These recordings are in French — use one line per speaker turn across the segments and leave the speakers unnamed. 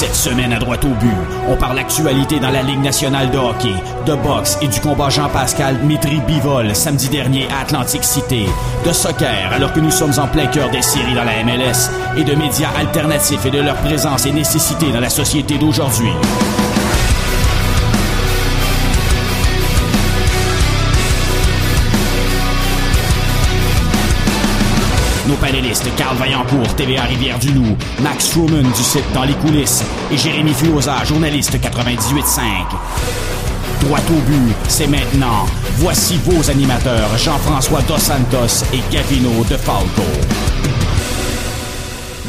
Cette semaine à droite au but, on parle actualité dans la Ligue nationale de hockey, de boxe et du combat Jean-Pascal Dmitri Bivol samedi dernier à Atlantic City, de soccer alors que nous sommes en plein cœur des séries dans la MLS et de médias alternatifs et de leur présence et nécessité dans la société d'aujourd'hui. Panélistes Carl Vaillancourt, TVA Rivière-du-Loup, Max Truman du site Dans les coulisses et Jérémy Filosa, journaliste 98.5. Droit au but, c'est maintenant. Voici vos animateurs Jean-François Dos Santos et Gavino De Falco.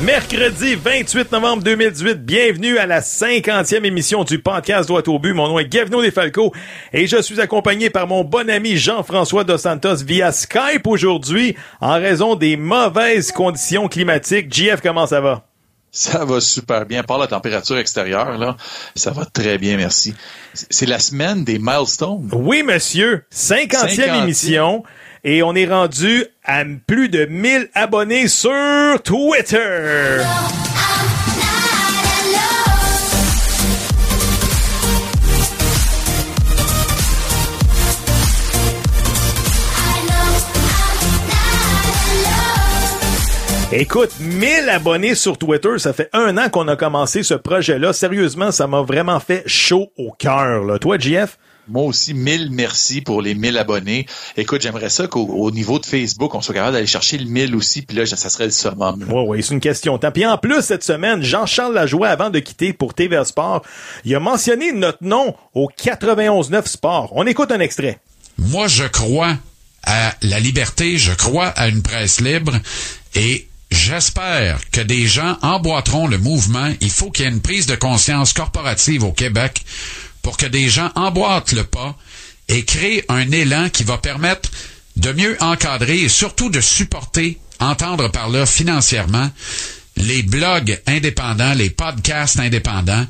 Mercredi 28 novembre 2018, bienvenue à la 50e émission du podcast Droit au but. Mon nom est Gavino Desfalco et je suis accompagné par mon bon ami Jean-François Dos Santos via Skype aujourd'hui en raison des mauvaises conditions climatiques. JF, comment ça va?
Ça va super bien. Par la température extérieure, là, ça va très bien, merci. C'est la semaine des milestones.
Oui, monsieur. 50e, 50e. émission. Et on est rendu à plus de 1000 abonnés sur Twitter. Écoute, 1000 abonnés sur Twitter, ça fait un an qu'on a commencé ce projet-là. Sérieusement, ça m'a vraiment fait chaud au cœur. Toi, JF?
Moi aussi, mille merci pour les 1000 abonnés. Écoute, j'aimerais ça qu'au niveau de Facebook, on soit capable d'aller chercher le 1000 aussi, puis là, ça serait le summum.
Oui, oui, c'est une question de temps. Puis en plus, cette semaine, Jean-Charles Lajoie, avant de quitter pour TVA Sport, il a mentionné notre nom au 91.9 Sport. On écoute un extrait.
Moi, je crois à la liberté, je crois à une presse libre, et J'espère que des gens emboîteront le mouvement. Il faut qu'il y ait une prise de conscience corporative au Québec pour que des gens emboîtent le pas et créent un élan qui va permettre de mieux encadrer et surtout de supporter, entendre par là financièrement, les blogs indépendants, les podcasts indépendants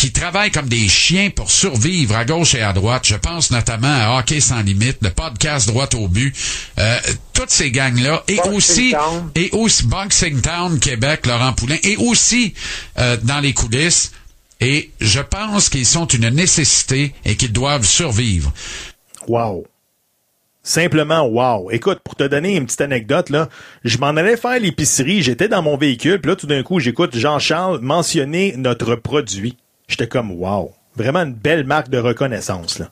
qui travaillent comme des chiens pour survivre à gauche et à droite. Je pense notamment à Hockey sans limite, le podcast droit au but, euh, toutes ces gangs-là, et aussi
Town.
et aussi Boxing Town Québec, Laurent Poulain, et aussi euh, dans les coulisses. Et je pense qu'ils sont une nécessité et qu'ils doivent survivre.
Wow. Simplement wow. Écoute, pour te donner une petite anecdote, là, je m'en allais faire l'épicerie, j'étais dans mon véhicule, puis là, tout d'un coup, j'écoute Jean-Charles mentionner notre produit. J'étais comme wow. Vraiment une belle marque de reconnaissance, là.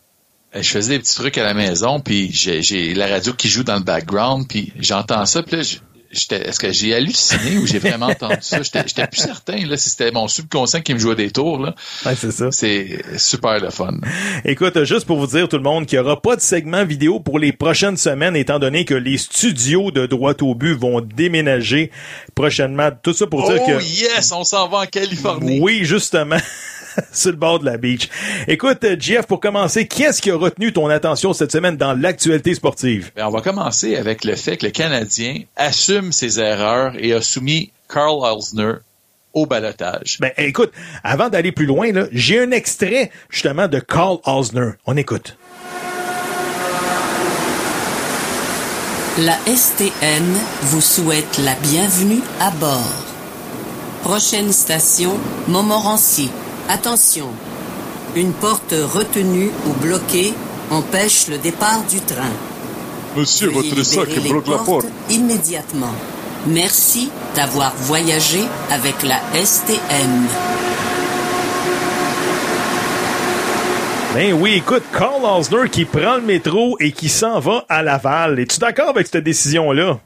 Je faisais des petits trucs à la maison, puis j'ai la radio qui joue dans le background, puis j'entends ça, puis là, est-ce que j'ai halluciné ou j'ai vraiment entendu ça? J'étais plus certain là, si c'était mon subconscient qui me jouait des tours. Là.
Ouais, c'est ça.
C'est super le fun.
Écoute, juste pour vous dire tout le monde qu'il n'y aura pas de segment vidéo pour les prochaines semaines, étant donné que les studios de droit au but vont déménager prochainement. Tout ça pour
oh,
dire que.
Oh yes, on s'en va en Californie.
Oui, justement. sur le bord de la beach. Écoute, Jeff, pour commencer, qu'est-ce qui a retenu ton attention cette semaine dans l'actualité sportive?
Bien, on va commencer avec le fait que le Canadien assume ses erreurs et a soumis Carl Eisner au balotage.
Ben, écoute, avant d'aller plus loin, là, j'ai un extrait, justement, de Carl Eisner. On écoute.
La STN vous souhaite la bienvenue à bord. Prochaine station, Montmorency. Attention, une porte retenue ou bloquée empêche le départ du train.
Monsieur,
Veuillez
votre sac bloque la porte.
Immédiatement. Merci d'avoir voyagé avec la STN.
Ben oui, écoute, Carl Osner qui prend le métro et qui s'en va à Laval. Es-tu d'accord avec cette décision-là?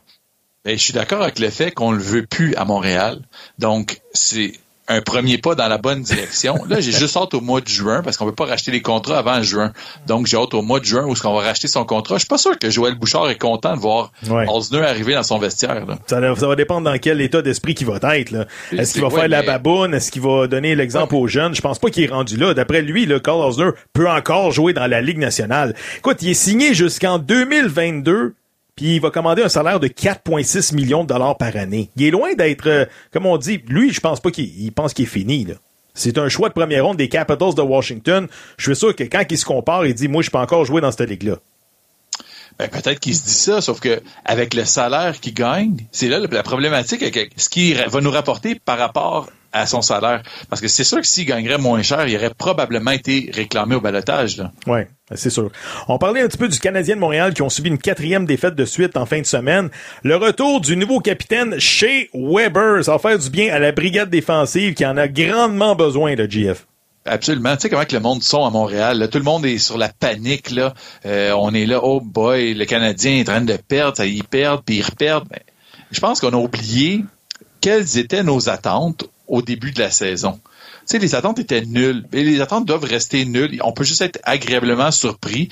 Ben, je suis d'accord avec le fait qu'on le veut plus à Montréal. Donc, c'est un premier pas dans la bonne direction. Là, j'ai juste hâte au mois de juin parce qu'on peut pas racheter les contrats avant juin. Donc, j'ai hâte au mois de juin où est-ce qu'on va racheter son contrat. Je suis pas sûr que Joël Bouchard est content de voir
Ouais.
Osner arriver dans son vestiaire. Là.
Ça, ça va dépendre dans quel état d'esprit qu'il va être. là. Est-ce qu'il va
ouais,
faire la baboune? Est-ce qu'il va donner l'exemple aux jeunes? Je pense pas qu'il est rendu là. D'après lui, le Carl Osner peut encore jouer dans la Ligue nationale. Écoute, il est signé jusqu'en 2022, puis il va commander un salaire de 4,6 millions de dollars par année. Il est loin d'être, euh, comme on dit, lui, je pense pas qu'il il pense qu'il est fini. là. C'est un choix de première ronde des Capitals de Washington. Je suis sûr que quand il se compare, il dit, moi, je peux encore jouer dans cette ligue-là.
Ben, peut-être qu'il se dit ça, sauf que avec le salaire qu'il gagne, c'est là la problématique avec ce qui va nous rapporter par rapport à son salaire. Parce que c'est sûr que s'il gagnerait moins cher, il aurait probablement été réclamé au balotage. Là.
Ouais, c'est sûr. On parlait un petit peu du Canadien de Montréal qui ont subi une quatrième défaite de suite en fin de semaine. Le retour du nouveau capitaine Shea Weber, ça va faire du bien à la brigade défensive qui en a grandement besoin, de GF.
Absolument. Tu sais comment que le monde sont à Montréal. Tout le monde est sur la panique. Euh, on est là, oh boy, le Canadien est en train de perdre, ça, ils perdent, puis ils reperdent. Ben, je pense qu'on a oublié quelles étaient nos attentes au début de la saison. Les attentes étaient nulles. Et les attentes doivent rester nulles. On peut juste être agréablement surpris.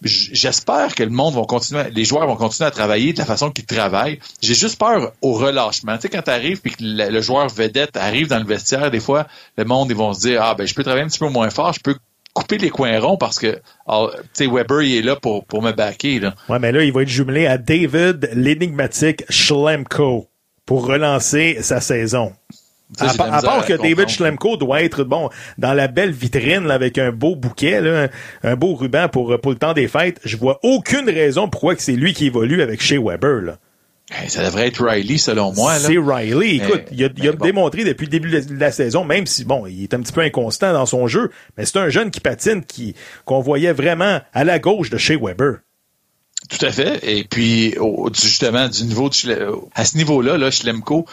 J'espère que le continuer, les joueurs vont continuer à travailler de la façon qu'ils travaillent. J'ai juste peur au relâchement. Tu sais, quand que le, joueur vedette arrive dans le vestiaire, des fois, le monde, ils vont se dire, ah, ben, je peux travailler un petit peu moins fort, je peux couper les coins ronds parce que ah, Weber il est là pour, pour me backer là.
Ouais mais là il va être jumelé à David l'énigmatique Schlemko pour relancer sa saison. À, part que David Schlemko doit être bon dans la belle vitrine avec un beau bouquet, un beau ruban pour, pour le temps des fêtes, je vois aucune raison pourquoi que c'est lui qui évolue avec chez Weber. Là.
ça devrait être Riley, selon moi.
C'est Riley. Écoute, il a, il a démontré depuis le début de la saison, même si, bon, il est un petit peu inconstant dans son jeu, mais c'est un jeune qui patine, qui qu'on voyait vraiment à la gauche de chez Weber.
Tout à fait. Et puis, justement, du niveau de, à ce niveau-là, là, Schlemko,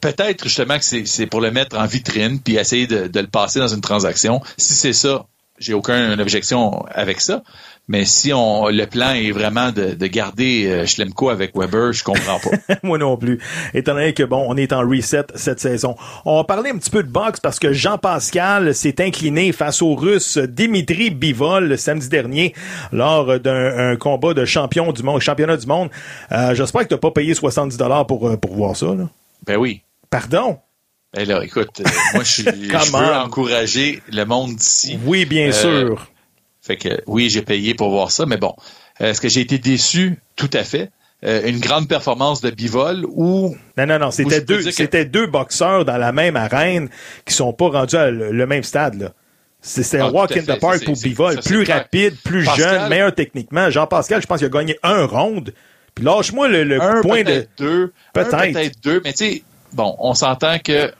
peut-être justement que c'est pour le mettre en vitrine puis essayer de le passer dans une transaction. Si c'est ça, j'ai aucune objection avec ça. Mais si on le plan est vraiment de, de garder euh, Schlemko avec Weber, je comprends pas.
Moi non plus. Étant donné que bon, on est en reset cette saison. On va parler un petit peu de boxe parce que Jean-Pascal s'est incliné face au Russe Dimitri Bivol le samedi dernier lors d'un combat de champion du monde, championnat du monde. Euh, J'espère que tu n'as pas payé 70 dollars pour euh, pour voir ça. Là.
Ben oui.
Pardon?
Ben là, écoute, euh, moi je, je veux encourager le monde d'ici.
Oui, bien sûr.
fait que oui, j'ai payé pour voir ça, mais bon. Est-ce que j'ai été déçu? Tout à fait. Euh, une grande performance de Bivol ou
non non non c'était deux c'était deux boxeurs dans la même arène qui sont pas rendus à le, même stade là. C'était un ah, walk in the park pour Bivol. plus rapide plus jeune meilleur techniquement. Jean Pascal je pense qu'il a gagné un round. Puis lâche-moi le, point de
deux. Peut-être. peut-être deux mais tu sais bon on s'entend que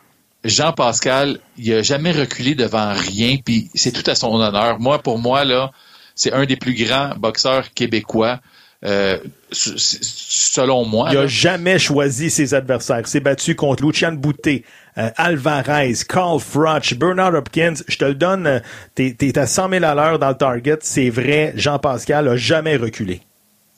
Jean Pascal, il a jamais reculé devant rien, puis c'est tout à son honneur. Moi, pour moi, là, c'est un des plus grands boxeurs québécois. Euh, selon moi.
Il a jamais choisi ses adversaires. Il s'est battu contre Lucian Boutet, euh, Alvarez, Carl Froch, Bernard Hopkins. Je te le donne, euh, t'es es à 100 000 à l'heure dans le target. C'est vrai, Jean-Pascal a jamais reculé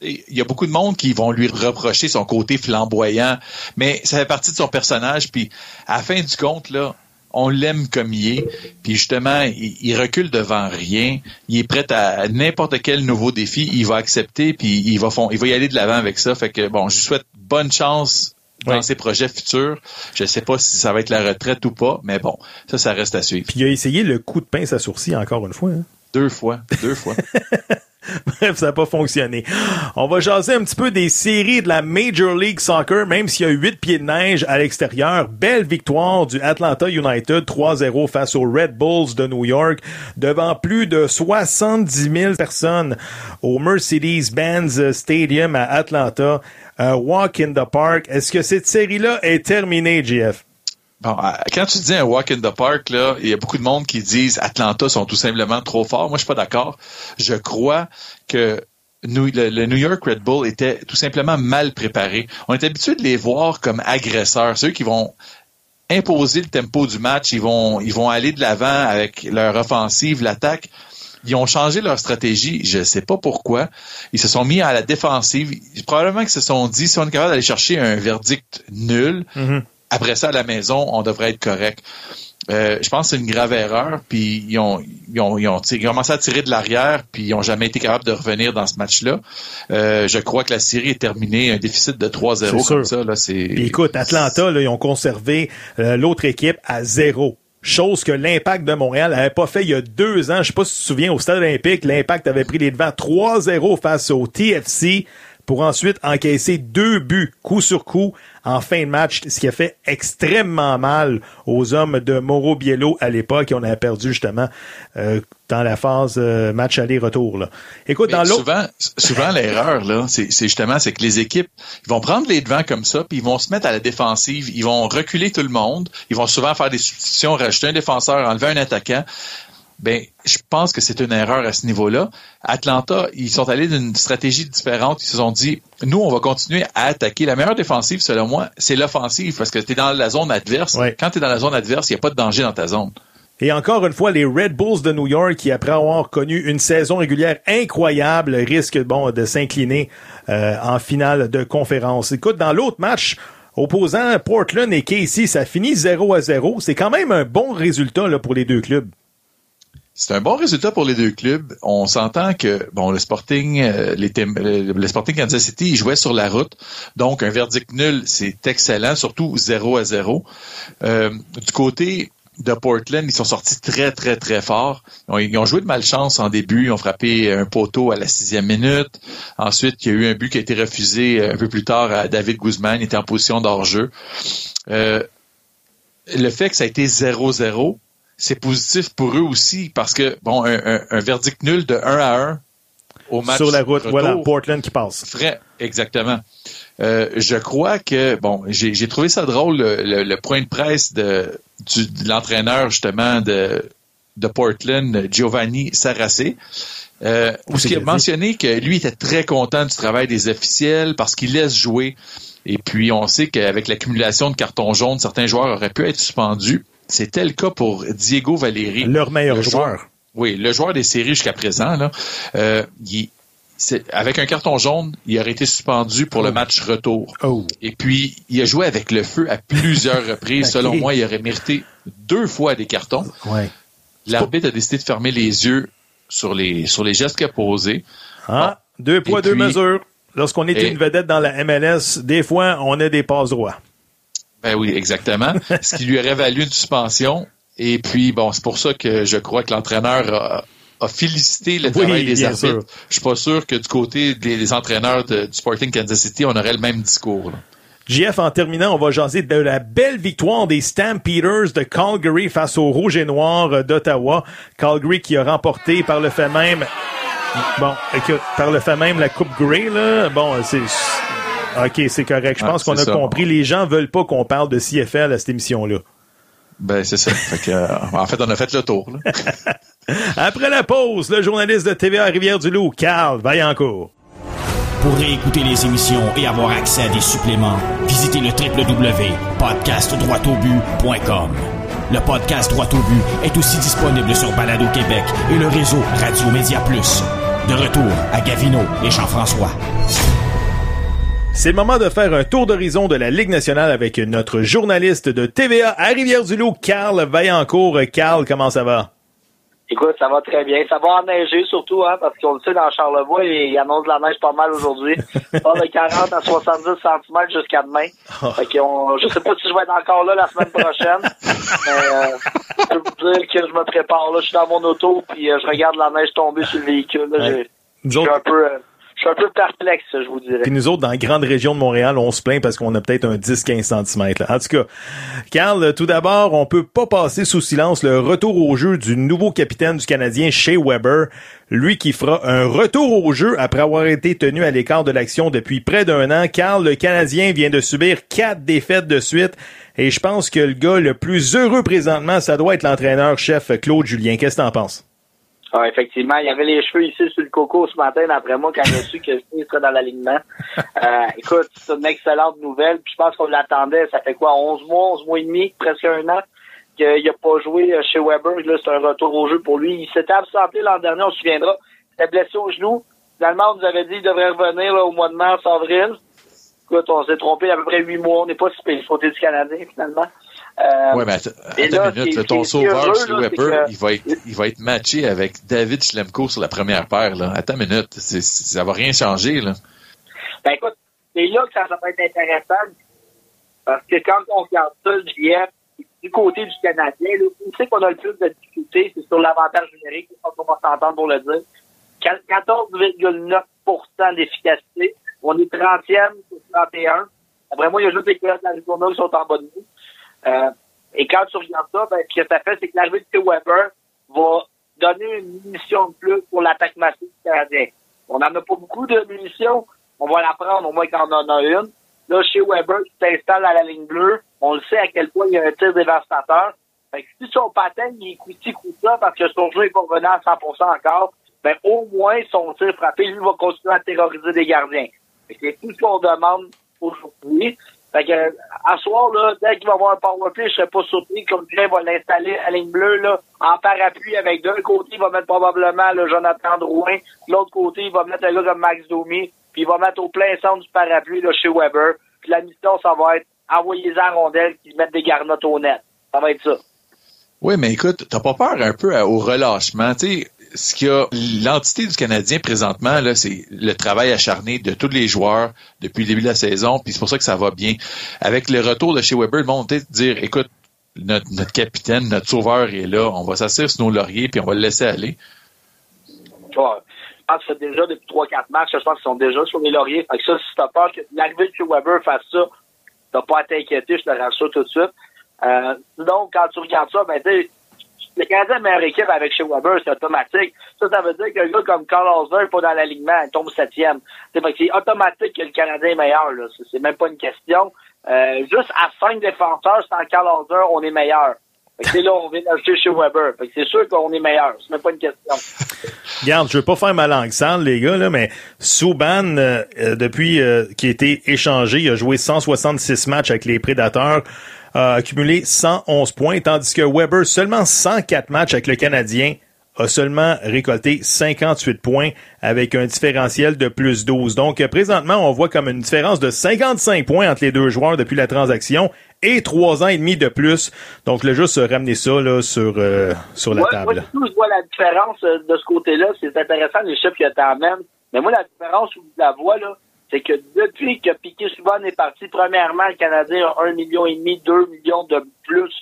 il y a beaucoup de monde qui vont lui reprocher son côté flamboyant, mais ça fait partie de son personnage. Puis à la fin du compte, là, on l'aime comme il est. Puis justement, il, recule devant rien. Il est prêt à n'importe quel nouveau défi. Il va accepter, puis il va, il va y aller de l'avant avec ça. Fait que bon, je souhaite bonne chance dans ses projets futurs. Je ne sais pas si ça va être la retraite ou pas, mais bon, ça, ça reste à suivre.
Puis il a essayé le coup de pince à sourcil encore une fois. Hein?
Deux fois, deux fois.
Bref, ça n'a pas fonctionné. On va jaser un petit peu des séries de la Major League Soccer, même s'il y a 8 pieds de neige à l'extérieur. Belle victoire du Atlanta United 3-0 face aux Red Bulls de New York devant plus de 70 000 personnes au Mercedes-Benz Stadium à Atlanta. walk in the Park. Est-ce que cette série-là est terminée, GF?
Bon, euh, quand tu dis un walk in the park, il y a beaucoup de monde qui disent Atlanta sont tout simplement trop forts. Moi, je suis pas d'accord. Je crois que le, New York Red Bull était tout simplement mal préparé. On est habitué de les voir comme agresseurs, ceux qui vont imposer le tempo du match, ils vont, ils vont aller de l'avant avec leur offensive, l'attaque. Ils ont changé leur stratégie, je ne sais pas pourquoi. Ils se sont mis à la défensive. Probablement qu'ils se sont dit, si on est capable d'aller chercher un verdict nul, mm-hmm après ça, à la maison, on devrait être correct. Euh, je pense que c'est une grave erreur. Puis ils ont, ils ont, ils ont, commencé à tirer de l'arrière, puis ils n'ont jamais été capables de revenir dans ce match-là. Euh, je crois que la série est terminée, un déficit de 3-0 comme ça. Là.
Puis écoute, Atlanta, là, ils ont conservé euh, l'autre équipe à zéro. Chose que l'Impact de Montréal n'avait pas fait il y a deux ans. Je sais pas si tu te souviens, au Stade olympique, l'Impact avait pris les devants 3-0 face au TFC pour ensuite encaisser deux buts coup sur coup en fin de match, ce qui a fait extrêmement mal aux hommes de Mauro Biello à l'époque. On a perdu justement euh, dans la phase euh, match aller-retour.
Écoute, dans l'autre... Souvent, souvent l'erreur, là, c'est justement c'est que les équipes ils vont prendre les devants comme ça, puis ils vont se mettre à la défensive, ils vont reculer tout le monde, ils vont souvent faire des substitutions, rajouter un défenseur, enlever un attaquant ben, je pense que c'est une erreur à ce niveau-là. Atlanta, ils sont allés d'une stratégie différente. Ils se sont dit, nous, on va continuer à attaquer. La meilleure défensive, selon moi, c'est l'offensive parce que tu es dans la zone adverse. Quand tu es dans la zone adverse, il n'y a pas de danger dans ta zone.
Et encore une fois, les Red Bulls de New York, qui après avoir connu une saison régulière incroyable, risquent bon de s'incliner euh, en finale de conférence. Écoute, dans l'autre match, opposant Portland et Casey, ça finit 0 à 0. C'est quand même un bon résultat là, pour les deux clubs.
C'est un bon résultat pour les deux clubs. On s'entend que bon le Sporting, euh, les le Sporting Kansas City, il jouait sur la route, donc un verdict nul, c'est excellent, surtout 0 à 0. Euh, du côté de Portland, ils sont sortis très très très fort. Ils ont, joué de malchance en début, ils ont frappé un poteau à la sixième minute. Ensuite, il y a eu un but qui a été refusé euh, un peu plus tard à David Guzman, il était en position d'hors-jeu. Euh, le fait que ça a été 0-0, c'est positif pour eux aussi parce que, bon, un, verdict nul de 1 à 1 au match.
Sur la route, voilà, Portland qui passe.
Frais, exactement. Euh, je crois que, bon, j'ai trouvé ça drôle, le, point de presse de, l'entraîneur, justement, de, de Portland, Giovanni Saracé. Euh, où il a mentionné que lui était très content du travail des officiels parce qu'il laisse jouer. Et puis, on sait qu'avec l'accumulation de cartons jaunes, certains joueurs auraient pu être suspendus. C'était le cas pour Diego Valeri.
Leur meilleur joueur.
Oui, le joueur des séries jusqu'à présent. Là, euh, avec un carton jaune, il aurait été suspendu pour le oh. match retour.
Oh.
Et puis, il a joué avec le feu à plusieurs reprises. Selon moi, il aurait mérité deux fois des cartons.
Ouais.
L'arbitre a décidé de fermer les yeux sur les, sur les gestes qu'il a posés.
Ah, deux poids, deux mesures. Lorsqu'on est une vedette dans la MLS, des fois, on a des passes droits.
Ben oui, exactement. Ce qui lui aurait valu une suspension. Et puis, bon, c'est pour ça que je crois que l'entraîneur a, félicité le travail des arbitres. Je suis pas sûr que du côté des, entraîneurs du Sporting Kansas City, on aurait le même discours.
JF, en terminant, on va jaser de la belle victoire des Stampeders de Calgary face aux Rouges et Noirs d'Ottawa. Calgary qui a remporté par le fait même, bon, écoute, par le fait même la Coupe Grey, là. Bon, c'est, OK, c'est correct. Je pense qu'on a compris. Les gens veulent pas qu'on parle de CFL à cette émission-là.
Ben, c'est ça. Euh, en fait, on a fait le tour.
Après la pause, le journaliste de TVA Rivière-du-Loup, Carl Vaillancourt.
Pour réécouter les émissions et avoir accès à des suppléments, visitez le www.podcastdroitaubu.com. Le podcast Droit au but est aussi disponible sur Balado Québec et le réseau Radio Média Plus. De retour à Gavino et Jean-François.
C'est le moment de faire un tour d'horizon de la Ligue nationale avec notre journaliste de TVA à Rivière-du-Loup, Carl Vaillancourt. Carl, comment ça va?
Écoute, ça va très bien. Ça va enneiger surtout, hein, parce qu'on le sait, dans Charlevoix, il annonce de la neige pas mal aujourd'hui. Pas de 40 à 70 cm jusqu'à demain. Oh. Fait qu'on, je sais pas si je vais être encore là la semaine prochaine. mais euh, je peux vous dire que je me prépare. Là, je suis dans mon auto, puis euh, je regarde la neige tomber sur le véhicule. Là, j'ai, un peu... Euh, je suis un peu perplexe, je vous dirais.
Puis nous autres, dans la grande région de Montréal, on se plaint parce qu'on a peut-être un 10-15 cm. En tout cas, Carl, tout d'abord, on peut pas passer sous silence le retour au jeu du nouveau capitaine du Canadien, Shea Weber. Lui qui fera un retour au jeu après avoir été tenu à l'écart de l'action depuis près d'un an. Carl, le Canadien vient de subir quatre défaites de suite. Et je pense que le gars le plus heureux présentement, ça doit être l'entraîneur-chef Claude Julien. Qu'est-ce que t'en penses?
Ah, effectivement, il y avait les cheveux ici sur le coco ce matin, d'après moi, quand j'ai su que il serait dans l'alignement. Euh, écoute, c'est une excellente nouvelle. Puis je pense qu'on l'attendait, ça fait quoi, 11 mois, 11 mois et demi, presque un an, qu'il n'a pas joué euh, chez Weber. Là, c'est un retour au jeu pour lui. Il s'était absenté l'an dernier, on se souviendra. Il était blessé au genou. Finalement, on nous avait dit qu'il devrait revenir là, au mois de mars, avril. Écoute, on s'est trompé à peu près 8 mois. On n'est pas si payé du Canadien, finalement.
Euh, oui, mais attends, une minute. ton sauveur, Weber, il, va être, il va être matché avec David Schlemko sur la première paire. Là. Attends une minute. C'est, ça va rien changer. Là.
Ben écoute, c'est là que ça, va être intéressant. Parce que quand on regarde ça, JF, du côté du Canadien, là, on sait qu'on a le plus de difficultés, c'est sur l'avantage numérique, on va s'entendre pour le dire. 14,9% d'efficacité. On est 30e sur 31. Après moi, il y a juste les coyotes d'Arizona qui sont en bas de nous. Euh, et quand tu regardes ça, ben, ce que ça fait, c'est que l'arrivée de T. Weber va donner une munition de plus pour l'attaque massive du Canadien. On n'en a pas beaucoup de munitions. On va la prendre au moins quand on en a une. Là, chez Weber, tu t'installes à la ligne bleue. On le sait à quel point il y a un tir dévastateur. Fait que si son patin, il est coûté ça parce que son jeu n'est pas revenu à 100% encore, ben, au moins, son tir frappé, lui, va continuer à terroriser des gardiens. C'est tout ce qu'on demande aujourd'hui. Fait que, à soir, là, dès qu'il va avoir un power play, je serais pas surpris comme il va l'installer à ligne bleue, là, en parapluie avec d'un côté, il va mettre probablement le Jonathan Drouin, de l'autre côté, il va mettre un gars comme Max Domi, puis il va mettre au plein centre du parapluie, là, chez Weber. Puis la mission, ça va être envoyer les rondelles qui mettent des garnottes au net. Ça va être ça.
Oui, mais écoute, t'as pas peur un peu au relâchement, sais, ce qu'il y a, l'entité du Canadien présentement, c'est le travail acharné de tous les joueurs depuis le début de la saison, puis c'est pour ça que ça va bien. Avec le retour de chez Weber, le monde dire, écoute, notre, capitaine, notre sauveur est là, on va s'asseoir sur nos lauriers, puis on va le laisser aller.
je pense que déjà depuis 3-4 matchs, je pense qu'ils sont déjà sur les lauriers. Fait ça, si t'as peur que l'arrivée de chez Weber fasse ça, t'as pas à t'inquiéter, je te rassure tout de suite. Euh, donc, quand tu regardes ça, ben, tu le Canadien meilleure équipe avec chez Weber, c'est automatique. Ça, ça veut dire qu'un gars comme Carl Osner n'est pas dans l'alignement, il tombe septième. C'est automatique que le Canadien est meilleur, là. C'est même pas une question. Euh, juste à cinq défenseurs, sans Carl Osner, on est meilleur. C'est là, on vient d'acheter chez Weber. c'est sûr qu'on est meilleur. C'est même pas une question.
Regarde, je veux pas faire ma langue sale, les gars, là, mais Souban, euh, euh, depuis qu'il a été échangé, il a joué 166 matchs avec les Prédateurs a accumulé 111 points, tandis que Weber, seulement 104 matchs avec le Canadien, a seulement récolté 58 points avec un différentiel de plus 12. Donc, présentement, on voit comme une différence de 55 points entre les deux joueurs depuis la transaction et trois ans et demi de plus. Donc, le juste ramener ça là, sur, euh, sur la table.
Moi, je vois la différence euh, de ce côté-là. C'est intéressant les chiffres que tu amènes. Mais moi, la différence, je la vois, là, c'est que depuis que Piquet Souban est parti, premièrement, le Canadien a un million et demi, deux millions de plus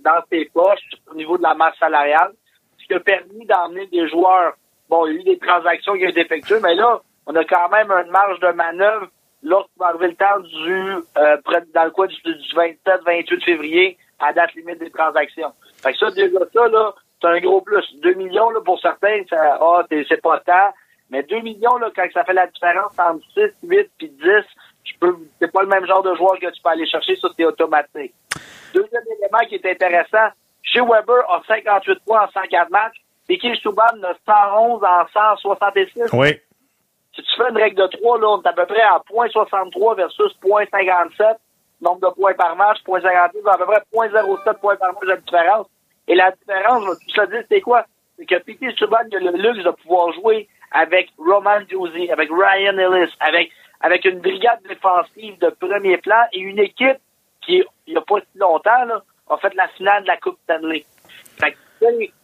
dans ses poches au niveau de la masse salariale, ce qui a permis d'emmener des joueurs. Bon, il y a eu des transactions qui ont été effectuées, mais là, on a quand même une marge de manœuvre lorsqu'on va arriver le temps du euh, dans le coin du, 27-28 février à date limite des transactions. Fait que ça, déjà ça, là, c'est un gros plus. 2 millions, là, pour certains, ça, ah, c'est pas tant. Mais 2 millions, là, quand ça fait la différence entre 6, 8 puis 10, je peux, c'est pas le même genre de joueur que tu peux aller chercher, ça c'est automatique. Deuxième élément qui est intéressant, chez Weber a 58 points en 104 matchs, et Kim Souban a 111 en 166.
Oui.
Si tu fais une règle de 3, là, on est à peu près à 0.63 versus 0.57, nombre de points par match, 0.56, à peu près 0.07 points par match de différence. Et la différence, tout te dire, c'est quoi? C'est que Piquet Subban a le luxe de pouvoir jouer avec Roman Josie, avec Ryan Ellis, avec, avec une brigade défensive de premier plan et une équipe qui, il n'y a pas si longtemps, là, a fait la finale de la Coupe Stanley. Fait que,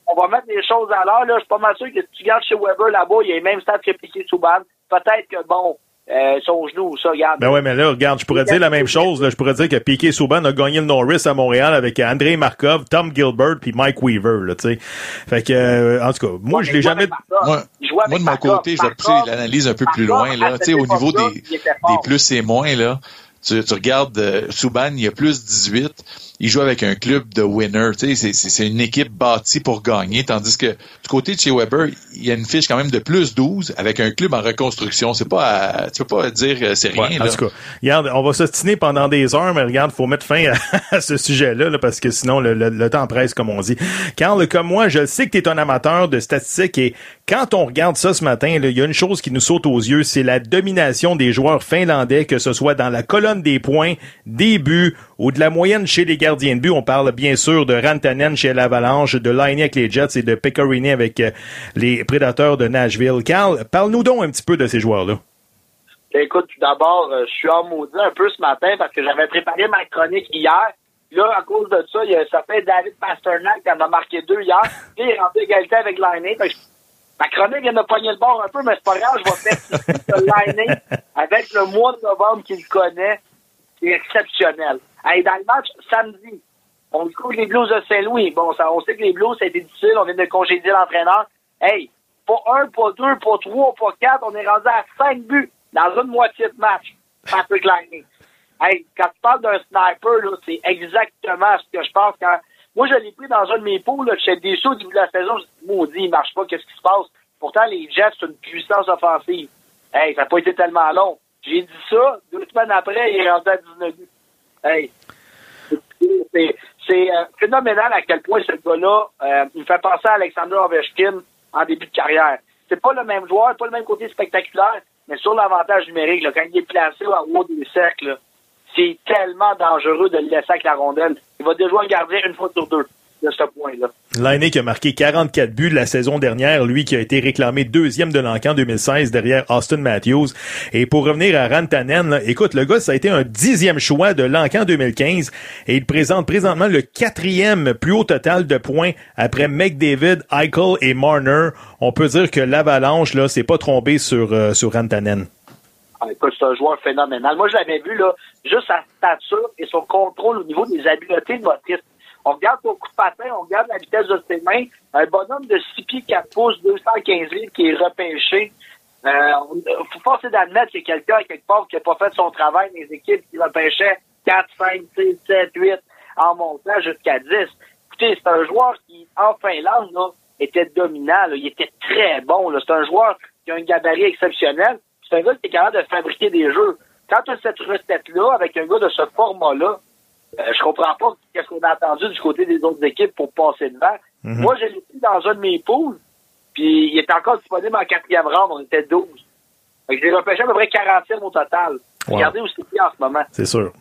on va mettre les choses à l'heure. Je suis pas mal sûr que si tu regardes chez Weber là-bas, il y a les mêmes stats que Piqué Souban. Peut-être que, bon, euh, son genou, ça, regarde.
Ben ouais, mais là, regarde, je pourrais dire la même chose. Là. Je pourrais dire que Piqué Souban a gagné le Norris à Montréal avec André Markov, Tom Gilbert puis Mike Weaver, là, tu sais. Fait que, euh, en tout cas, moi, je l'ai jamais...
Moi, moi, de mon côté, j'ai poussé l'analyse un peu plus loin, là. Tu sais, au niveau des, des plus et moins, là. Tu, tu regardes euh, Souban, il y a plus 18 il joue avec un club de winner. Tu sais, c'est une équipe bâtie pour gagner. Tandis que du côté de chez Weber, il y a une fiche quand même de plus 12 avec un club en reconstruction. C'est pas, tu peux pas dire euh, c'est rien.
en tout cas, regarde, on va s'ostiner pendant des heures, mais regarde, faut mettre fin à, ce sujet-là parce que sinon le, temps presse, comme on dit. Carl, comme moi, je sais que tu es un amateur de statistiques et quand on regarde ça ce matin, il y a une chose qui nous saute aux yeux, c'est la domination des joueurs finlandais, que ce soit dans la colonne des points, des buts ou de la moyenne chez les gardiens de but. On parle bien sûr de Rantanen chez l'Avalanche, de Liney avec les Jets et de Pecorini avec euh, les Prédateurs de Nashville. Carl, parle-nous donc un petit peu de ces joueurs-là.
Écoute, tout d'abord, euh, je suis en maudit un peu ce matin parce que j'avais préparé ma chronique hier. Là, à cause de ça, il y a un certain David Pasternak qui en a marqué deux hier. Il est rentré égalité avec Liney. Ma chronique vient de pogner le bord un peu, mais c'est pas grave, je vais faire ce Liney avec le mois de novembre qu'il connaît. C'est exceptionnel. Hey, dans le match, samedi, on découvre les Blues de Saint-Louis. Bon, ça, on sait que les Blues, été difficile. On vient de congédier l'entraîneur. Hey, pas un, pas deux, pas trois, pas quatre. On est rendu à cinq buts. dans une moitié de match, Patrick Liney. Hey, quand tu parles d'un sniper, là, c'est exactement ce que je pense quand. Moi, je l'ai pris dans un de mes poules, là, j'étais déçu au début de la saison, je dis, maudit, il marche pas, qu'est-ce qui se passe? Pourtant, les Jets, c'est une puissance offensive. Hey, ça n'a pas été tellement long. J'ai dit ça, deux semaines après, il est rendu à 19 buts. Hey. C'est euh, phénoménal à quel point ce gars-là, euh, il me fait penser à Alexander Ovechkin en début de carrière. C'est pas le même joueur, pas le même côté spectaculaire, mais sur l'avantage numérique, là, quand il est placé au haut des cercles, c'est tellement dangereux de le laisser avec la rondelle. Il va déjà un gardien une fois sur deux de ce point-là.
L'année qui a marqué 44 buts la saison dernière, lui qui a été réclamé deuxième de l'encan 2016 derrière Austin Matthews. Et pour revenir à Rantanen, écoute, le gars, ça a été un dixième choix de l'encan 2015 et il présente présentement le quatrième plus haut total de points après McDavid, Eichel et Marner. On peut dire que l'avalanche, là, s'est pas trompé sur, euh, sur Rantanen.
Ah, écoute, c'est un joueur phénoménal. Moi, je l'avais vu, là, juste sa stature et son contrôle au niveau des habiletés motrices. On regarde son coup de patin, on regarde la vitesse de ses mains. Un bonhomme de 6 pieds 4 pouces, 215 litres qui est repêché. Euh, faut forcer d'admettre a quelqu'un, quelque part, qui n'a pas fait son travail les équipes qui repêchaient 4, 5, 6, 7, 8 en montant jusqu'à 10. Écoutez, c'est un joueur qui, en Finlande, là, était dominant. Là. Il était très bon. C'est un joueur qui a un gabarit exceptionnel. C'est un gars qui est capable de fabriquer des jeux. Quand tu as cette recette-là, avec un gars de ce format-là, euh, je comprends pas qu'est-ce qu'on a entendu du côté des autres équipes pour passer devant.
Mhm.
Moi, je l'ai pris dans un de mes poules, puis il était encore disponible en quatrième round, on était 12. Fait que j'ai repêché à peu près 40e au total.
Wow.
Regardez où c'est en ce moment.
C'est sûr.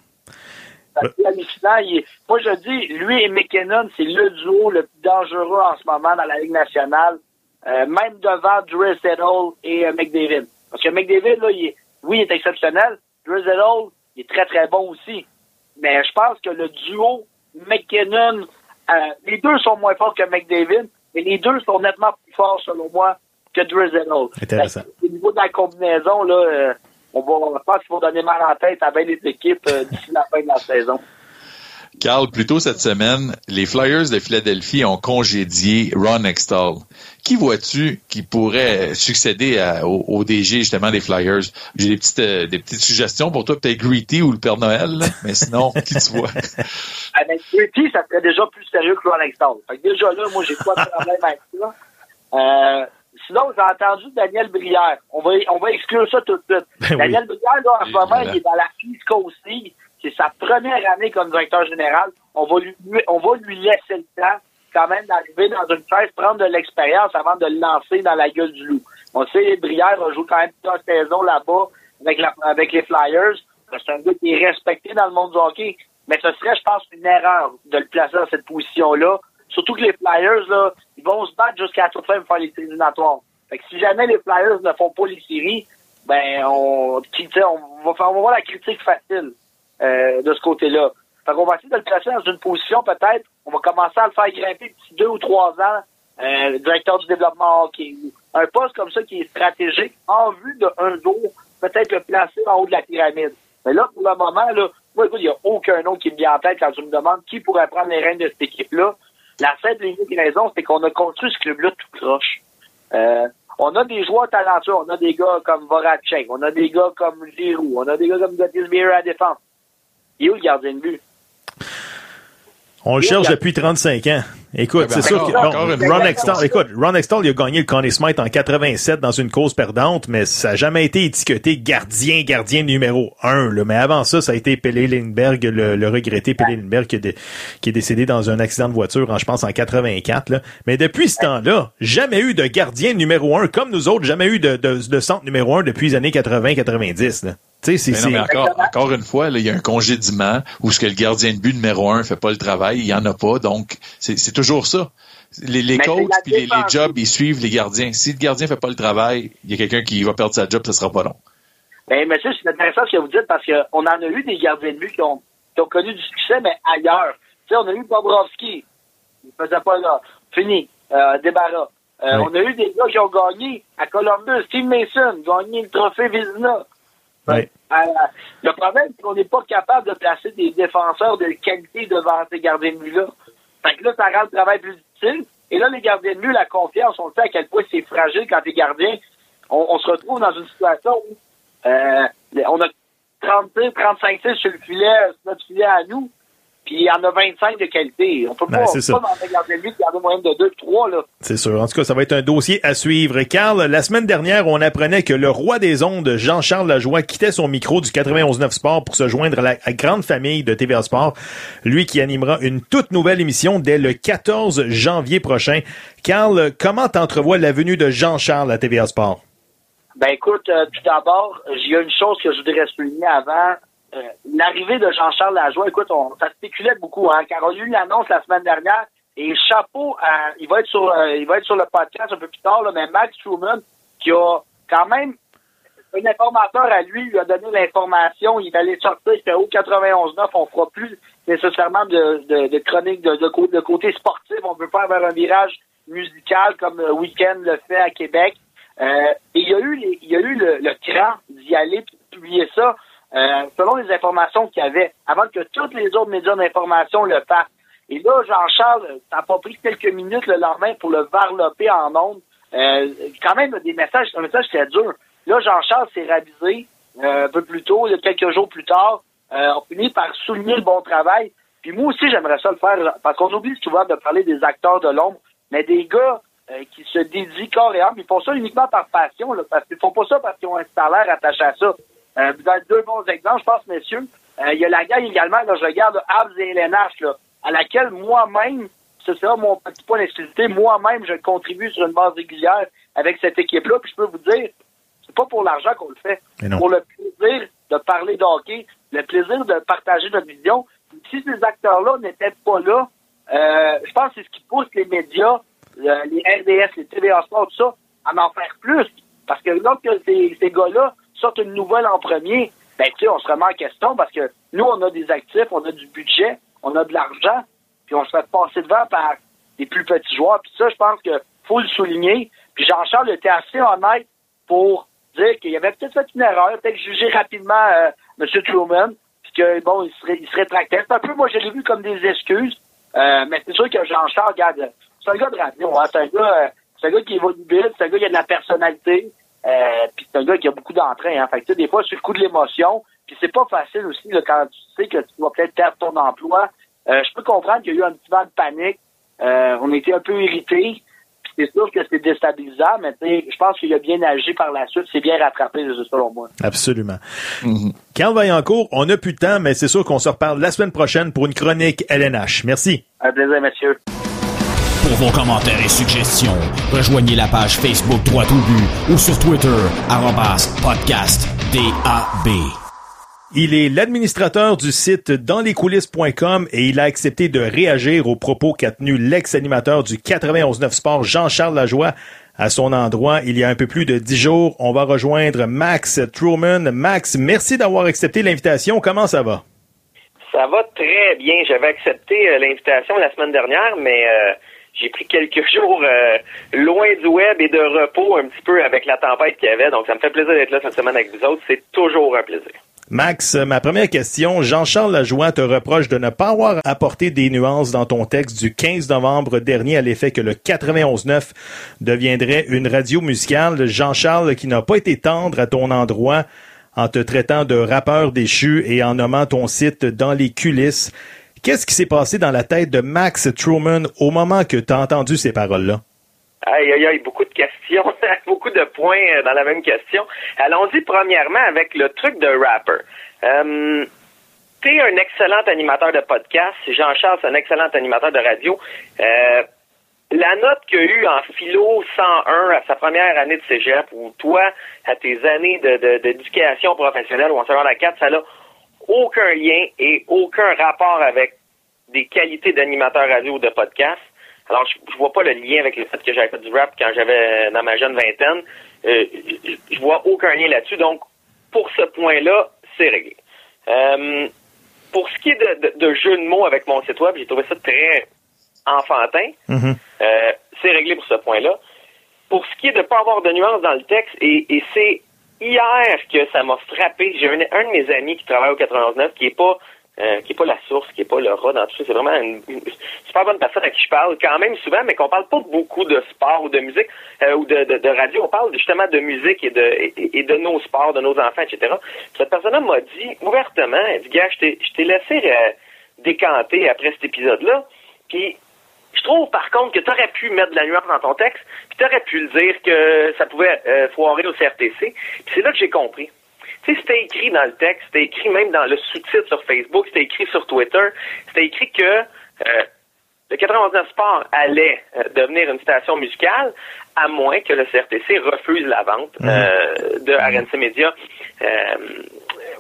Est- Moi, je dis, lui et McKinnon, c'est le duo le plus dangereux en ce moment dans la Ligue nationale, euh, même devant Drew Settle et euh, McDavid. Parce que McDavid, là, il est... oui, il est exceptionnel. Settle, il est très, très bon aussi. Mais je pense que le duo McKinnon, euh, les deux sont moins forts que McDavid, mais les deux sont nettement plus forts, selon moi, que Settle.
Intéressant.
Au niveau de la combinaison, là, euh, on va, je pense qu'il faut donner mal en tête à bien les équipes euh, d'ici la fin de la saison.
Carl, plus tôt cette semaine, les Flyers de Philadelphie ont congédié Ron Extall. Qui vois-tu qui pourrait succéder à- au, au DG justement des Flyers? J'ai des petites euh, des petites suggestions pour toi, peut-être Greety ou le Père Noël, là. mais sinon, qui tu vois?
Avec Gritty, ça serait déjà plus sérieux que Ron Extall. Fait que déjà là, moi, j'ai pas de problème avec ça. Euh, sinon, j'ai entendu Daniel Brière. On va, on va exclure ça tout de suite.
Ben oui.
Daniel Brière, là, en ce moment, il est dans la East Coast League. C'est sa première année comme directeur général. On va lui, on va lui laisser le temps quand même d'arriver dans une chaise, prendre de l'expérience avant de le lancer dans la gueule du loup. On sait, Brière a joué quand même plusieurs saisons là-bas avec, les Flyers. C'est un gars qui est respecté dans le monde du hockey. Mais ce serait, je pense, une erreur de le placer dans cette position-là. Surtout que les Flyers, là, ils vont se battre jusqu'à la toute fin pour faire les éliminatoires. Fait que si jamais les Flyers ne font pas les séries, ben on, va faire on va voir la critique facile euh, de ce côté-là. Fait qu'on va essayer de le placer dans une position peut-être. On va commencer à le faire grimper d'ici deux ou trois ans, euh, directeur du développement hockey. Un poste comme ça qui est stratégique en vue d'un jour peut-être le placer en haut de la pyramide. Mais là, pour le moment, là, moi, il n'y a aucun nom qui me vient en tête quand tu me demandes qui pourrait prendre les rênes de cette équipe-là. La simple et unique raison, c'est qu'on a construit ce club-là tout croche. Euh, on a des joueurs talentueux, on a des gars comme Voracek, on a des gars comme Giroud, on a des gars comme Gatisbier à défense. Il est où le gardien de but?
On le cherche depuis 35 ans. Écoute,
Eh ben,
c'est sûr
encore-
que bon, Ron. Extall, écoute, Ron Extall, il a gagné le Conn Smythe en 87 dans une cause perdante, mais ça n'a jamais été étiqueté gardien, gardien numéro un. Là. Mais avant ça, ça a été Pelle Lindbergh, le, le regretté Pelle Lindbergh qui, est dé- qui est décédé dans un accident de voiture, en, je pense, en 84. Là. Mais depuis ce temps-là, jamais eu de gardien numéro un, comme nous autres, jamais eu de, de, de centre numéro un depuis les années 80-90. Tu sais, c'est...
Encore, encore une fois, il y a un congédiement où ce que le gardien de but numéro un fait pas le travail, il y en a pas, donc c'est toujours ça. Les, les coachs puis les, jobs, ils suivent les gardiens. Si le gardien fait pas le travail, il y a quelqu'un qui va perdre sa job, ça sera pas long.
Ben, monsieur, c'est intéressant ce que vous dites parce qu'on en a eu des gardiens de but qui ont, qui ont connu du succès, mais ailleurs. Tu sais, on a eu Bobrovski. Il faisait pas là. Fini. Euh, débarras. Euh,
Oui.
On a eu des gars qui ont gagné à Columbus. Steve Mason, gagné le trophée Vizina. Euh, le problème, c'est qu'on n'est pas capable de placer des défenseurs de qualité devant ces gardiens de but-là. Fait que là, ça rend le travail plus difficile. Et là, les gardiens de but, la confiance, on sait à quel point c'est fragile quand t'es gardien. On, se retrouve dans une situation où Euh, on a 30 35 tirs sur le filet, notre filet à nous. Puis il y en a 25 de qualité. On peut
Ben,
pas,
c'est
on peut pas
ça.
dans garder 8, garder moyenne de 2, 3, là.
C'est sûr. En tout cas, ça va être un dossier à suivre. Carl, la semaine dernière, on apprenait que le roi des ondes, Jean-Charles Lajoie, quittait son micro du 91.9 Sport pour se joindre à la grande famille de TVA Sport. Lui qui animera une toute nouvelle émission dès le 14 janvier prochain. Carl, comment t'entrevois la venue de Jean-Charles à TVA Sport?
Ben écoute, euh, tout d'abord, il y a une chose que je voudrais souligner avant. Euh, L'arrivée de Jean-Charles Lajoie, écoute, on, ça spéculait beaucoup, hein, car on a eu une annonce la semaine dernière et chapeau, il va être sur, euh, il va être sur le podcast un peu plus tard, mais Max Truman, qui a quand même un informateur à lui, lui a donné l'information, il allait sortir qu'au 91.9, on fera plus nécessairement de, de, de chronique de, de, cô- de côté sportif, on veut faire vers un virage musical comme Weekend le fait à Québec. Euh, et il y a eu, les- il y a eu le, le cran d'y aller publier ça euh, selon les informations qu'il y avait, avant que tous les autres médias d'information le fassent. Et là, Jean-Charles, ça n'a pas pris quelques minutes le lendemain pour le varloper en ondes. Euh, quand même, des messages, un message très dur. Là, Jean-Charles s'est ravisé euh, un peu plus tôt, quelques jours plus tard. Euh, on finit par souligner le bon travail. Puis moi aussi, j'aimerais ça le faire, parce qu'on oublie souvent de parler des acteurs de l'ombre, mais des gars euh, qui se dédient corps et âme, ils font ça uniquement par passion, là, parce qu'ils font pas ça parce qu'ils ont un salaire attaché à ça. Euh, vous avez deux bons exemples, je pense, messieurs. Euh, il y a la gang également, là, je regarde Abs et LNH, là, à laquelle moi-même, ce sera mon petit point d'exclusivité, moi-même, je contribue sur une base régulière avec cette équipe-là, puis je peux vous dire, c'est pas pour l'argent qu'on le fait. Pour le plaisir de parler de hockey, le plaisir de partager notre vision. Si ces acteurs-là n'étaient pas là, euh, je pense que c'est ce qui pousse les médias, euh, les RDS, les TVA Sport, tout ça, à en faire plus. Parce que lorsque ces, ces gars-là sortent une nouvelle en premier, ben tu sais, on se remet en question parce que nous, on a des actifs, on a du budget, on a de l'argent, puis on se fait passer devant par des plus petits joueurs. Puis ça, je pense que faut le souligner. Puis Jean-Charles était assez honnête pour dire qu'il avait peut-être fait une erreur, peut-être jugé rapidement euh, M. Truman, puis que bon, il serait, il se rétractait. C'est un peu, moi, je l'ai vu comme des excuses. Euh, mais c'est sûr que Jean-Charles, regarde, c'est un gars de radio, c'est un gars, euh, c'est un gars qui est volubile, c'est un gars qui a de la personnalité, euh, puis c'est un gars qui a beaucoup d'entrain. Hein. Fait que, tu sais, des fois, sur le coup de l'émotion, puis c'est pas facile aussi là, quand tu sais que tu vas peut-être perdre ton emploi. Euh, je peux comprendre qu'il y a eu un petit vent de panique. Euh, on était un peu irrités. Puis c'est sûr que c'est déstabilisant, mais tu sais, je pense qu'il a bien agi par la suite. C'est bien rattrapé, selon moi.
Absolument. Carl Vaillancourt, on n'a plus de temps, mais c'est sûr qu'on se reparle la semaine prochaine pour une chronique LNH. Merci.
Un plaisir, messieurs.
Pour vos commentaires et suggestions, rejoignez la page Facebook Droit au but ou sur Twitter, arrobas podcast DAB.
Il est l'administrateur du site danslescoulisses.com et il a accepté de réagir aux propos qu'a tenu l'ex-animateur du 91.9 Sport, Jean-Charles Lajoie, à son endroit il y a un peu plus de dix jours. On va rejoindre Max Truman. Max, merci d'avoir accepté l'invitation. Comment ça va?
Ça va très bien. J'avais accepté euh, l'invitation la semaine dernière, mais euh, j'ai pris quelques jours euh, loin du web et de repos un petit peu avec la tempête qu'il y avait. Donc, ça me fait plaisir d'être là cette semaine avec vous autres. C'est toujours un plaisir.
Max, ma première question, Jean-Charles Lajoie te reproche de ne pas avoir apporté des nuances dans ton texte du 15 novembre dernier à l'effet que le 91.9 deviendrait une radio musicale. Jean-Charles qui n'a pas été tendre à ton endroit en te traitant de rappeur déchu et en nommant ton site dans les coulisses. Qu'est-ce qui s'est passé dans la tête de Max Truman au moment que tu as entendu ces paroles-là?
Aïe, aïe, aïe, beaucoup de questions, beaucoup de points euh, dans la même question. Allons-y premièrement avec le truc de rapper. Euh, T'es un excellent animateur de podcast. Jean-Charles, un excellent animateur de radio. Euh, la note qu'il a eue en philo 101 à sa première année de cégep, ou toi, à tes années de- de- d'éducation professionnelle ou en secondaire 4, ça n'a aucun lien et aucun rapport avec des qualités d'animateur radio ou de podcast. Alors, je, je vois pas le lien avec le fait que j'avais fait du rap quand j'avais dans ma jeune vingtaine. Euh, je, je vois aucun lien là-dessus. Donc, pour ce point-là, c'est réglé. Euh, pour ce qui est de, de, de jeu de mots avec mon site web, j'ai trouvé ça très enfantin. Euh, c'est réglé pour ce point-là. Pour ce qui est de ne pas avoir de nuances dans le texte, et, et c'est hier que ça m'a frappé. J'ai un, un de mes amis qui travaille au 89 qui est pas euh, qui est pas la source, qui est pas le rat dans tout ça. C'est vraiment une, une super bonne personne à qui je parle quand même souvent, mais qu'on parle pas beaucoup de sport ou de musique euh, ou de, de, de, radio. On parle justement de musique et de, et, de nos sports, de nos enfants, etc. Cette personne-là m'a dit ouvertement, elle dit, gars, je t'ai laissé euh, décanter après cet épisode-là, puis je trouve par contre que tu aurais pu mettre de la nuance dans ton texte, puis tu aurais pu le dire que ça pouvait euh, foirer au CRTC. Puis c'est là que j'ai compris. Tu sais, c'était écrit dans le texte, c'était écrit même dans le sous-titre sur Facebook, c'était écrit sur Twitter, c'était écrit que euh, le 99 Sport allait euh, devenir une station musicale, à moins que le CRTC refuse la vente euh, de RNC Media euh,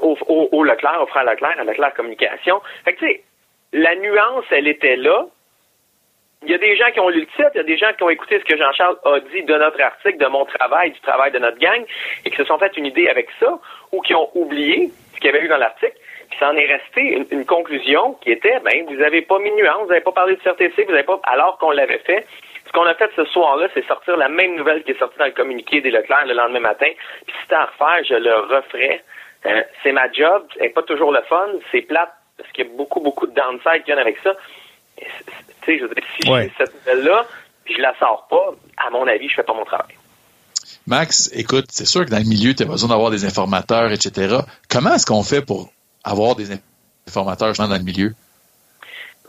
au, au, au Leclerc, au frère Leclerc, à Leclerc Communication. Fait que tu sais, la nuance, elle était là, il y a des gens qui ont lu le titre, il y a des gens qui ont écouté ce que Jean-Charles a dit de notre article, de mon travail, du travail de notre gang, et qui se sont fait une idée avec ça, ou qui ont oublié ce qu'il y avait eu dans l'article. Puis ça en est resté une, conclusion qui était, ben, vous n'avez pas mis de nuance, vous n'avez pas parlé du CRTC, vous n'avez pas, alors qu'on l'avait fait. Ce qu'on a fait ce soir-là, c'est sortir la même nouvelle qui est sortie dans le communiqué des Leclerc le lendemain matin. Puis si c'était à refaire, je le referais. Euh, c'est ma job, c'est pas toujours le fun, c'est plate, parce qu'il y a beaucoup, beaucoup de downside qui viennent avec ça. Tu sais, je veux dire, si
Ouais.
j'ai cette nouvelle-là, puis je la sors pas, à mon avis, je fais pas mon travail.
Max, écoute, c'est sûr que dans le milieu, tu as besoin d'avoir des informateurs, etc. Comment est-ce qu'on fait pour avoir des informateurs justement, dans le milieu?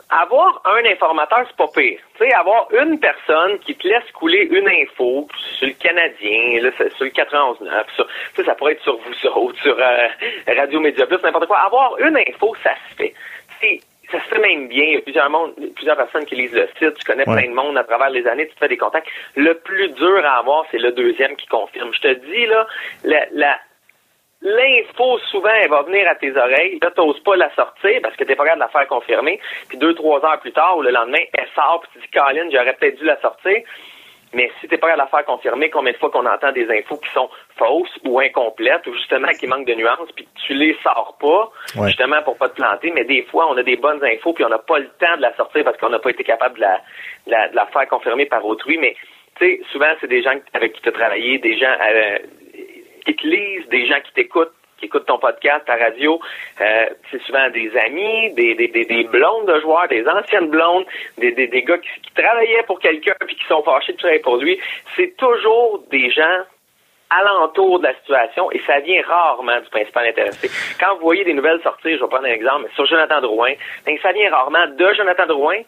Avoir un informateur, c'est pas pire. Tu sais, avoir une personne qui te laisse couler une info sur le Canadien, là, sur le 91.9, ça, ça, ça pourrait être sur vous autres, sur euh, Radio Média Plus, n'importe quoi. Avoir une info, ça se fait. C'est ça se fait même bien. Il y a plusieurs, monde, plusieurs personnes qui lisent le site. Tu connais
Ouais.
plein de monde à travers les années. Tu te fais des contacts. Le plus dur à avoir, c'est le deuxième qui confirme. Je te dis, là, la, la, L'info, souvent, elle va venir à tes oreilles. Là, t'oses pas la sortir parce que t'es pas capable de la faire confirmer. Puis deux, trois heures plus tard ou le lendemain, elle sort puis tu dis, Colin, j'aurais peut-être dû la sortir. Mais si t'es pas de la faire confirmer, combien de fois qu'on entend des infos qui sont fausses ou incomplètes ou justement qui manquent de nuances puis tu les sors pas,
Ouais.
justement pour pas te planter. Mais des fois, on a des bonnes infos puis on n'a pas le temps de la sortir parce qu'on n'a pas été capable de la, de la, de la faire confirmer par autrui. Mais tu sais, souvent, c'est des gens avec qui tu as travaillé, des gens euh, qui te lisent, des gens qui t'écoutent, qui écoutent ton podcast, ta radio. Euh, c'est souvent des amis, des, des, des, des blondes de joueurs, des anciennes blondes, des, des, des gars qui, travaillaient pour quelqu'un puis qui sont fâchés de travailler pour lui. C'est toujours des gens alentour de la situation et ça vient rarement du principal intéressé. Quand vous voyez des nouvelles sortir, je vais prendre un exemple, sur Jonathan Drouin, ben, ça vient rarement de Jonathan Drouin,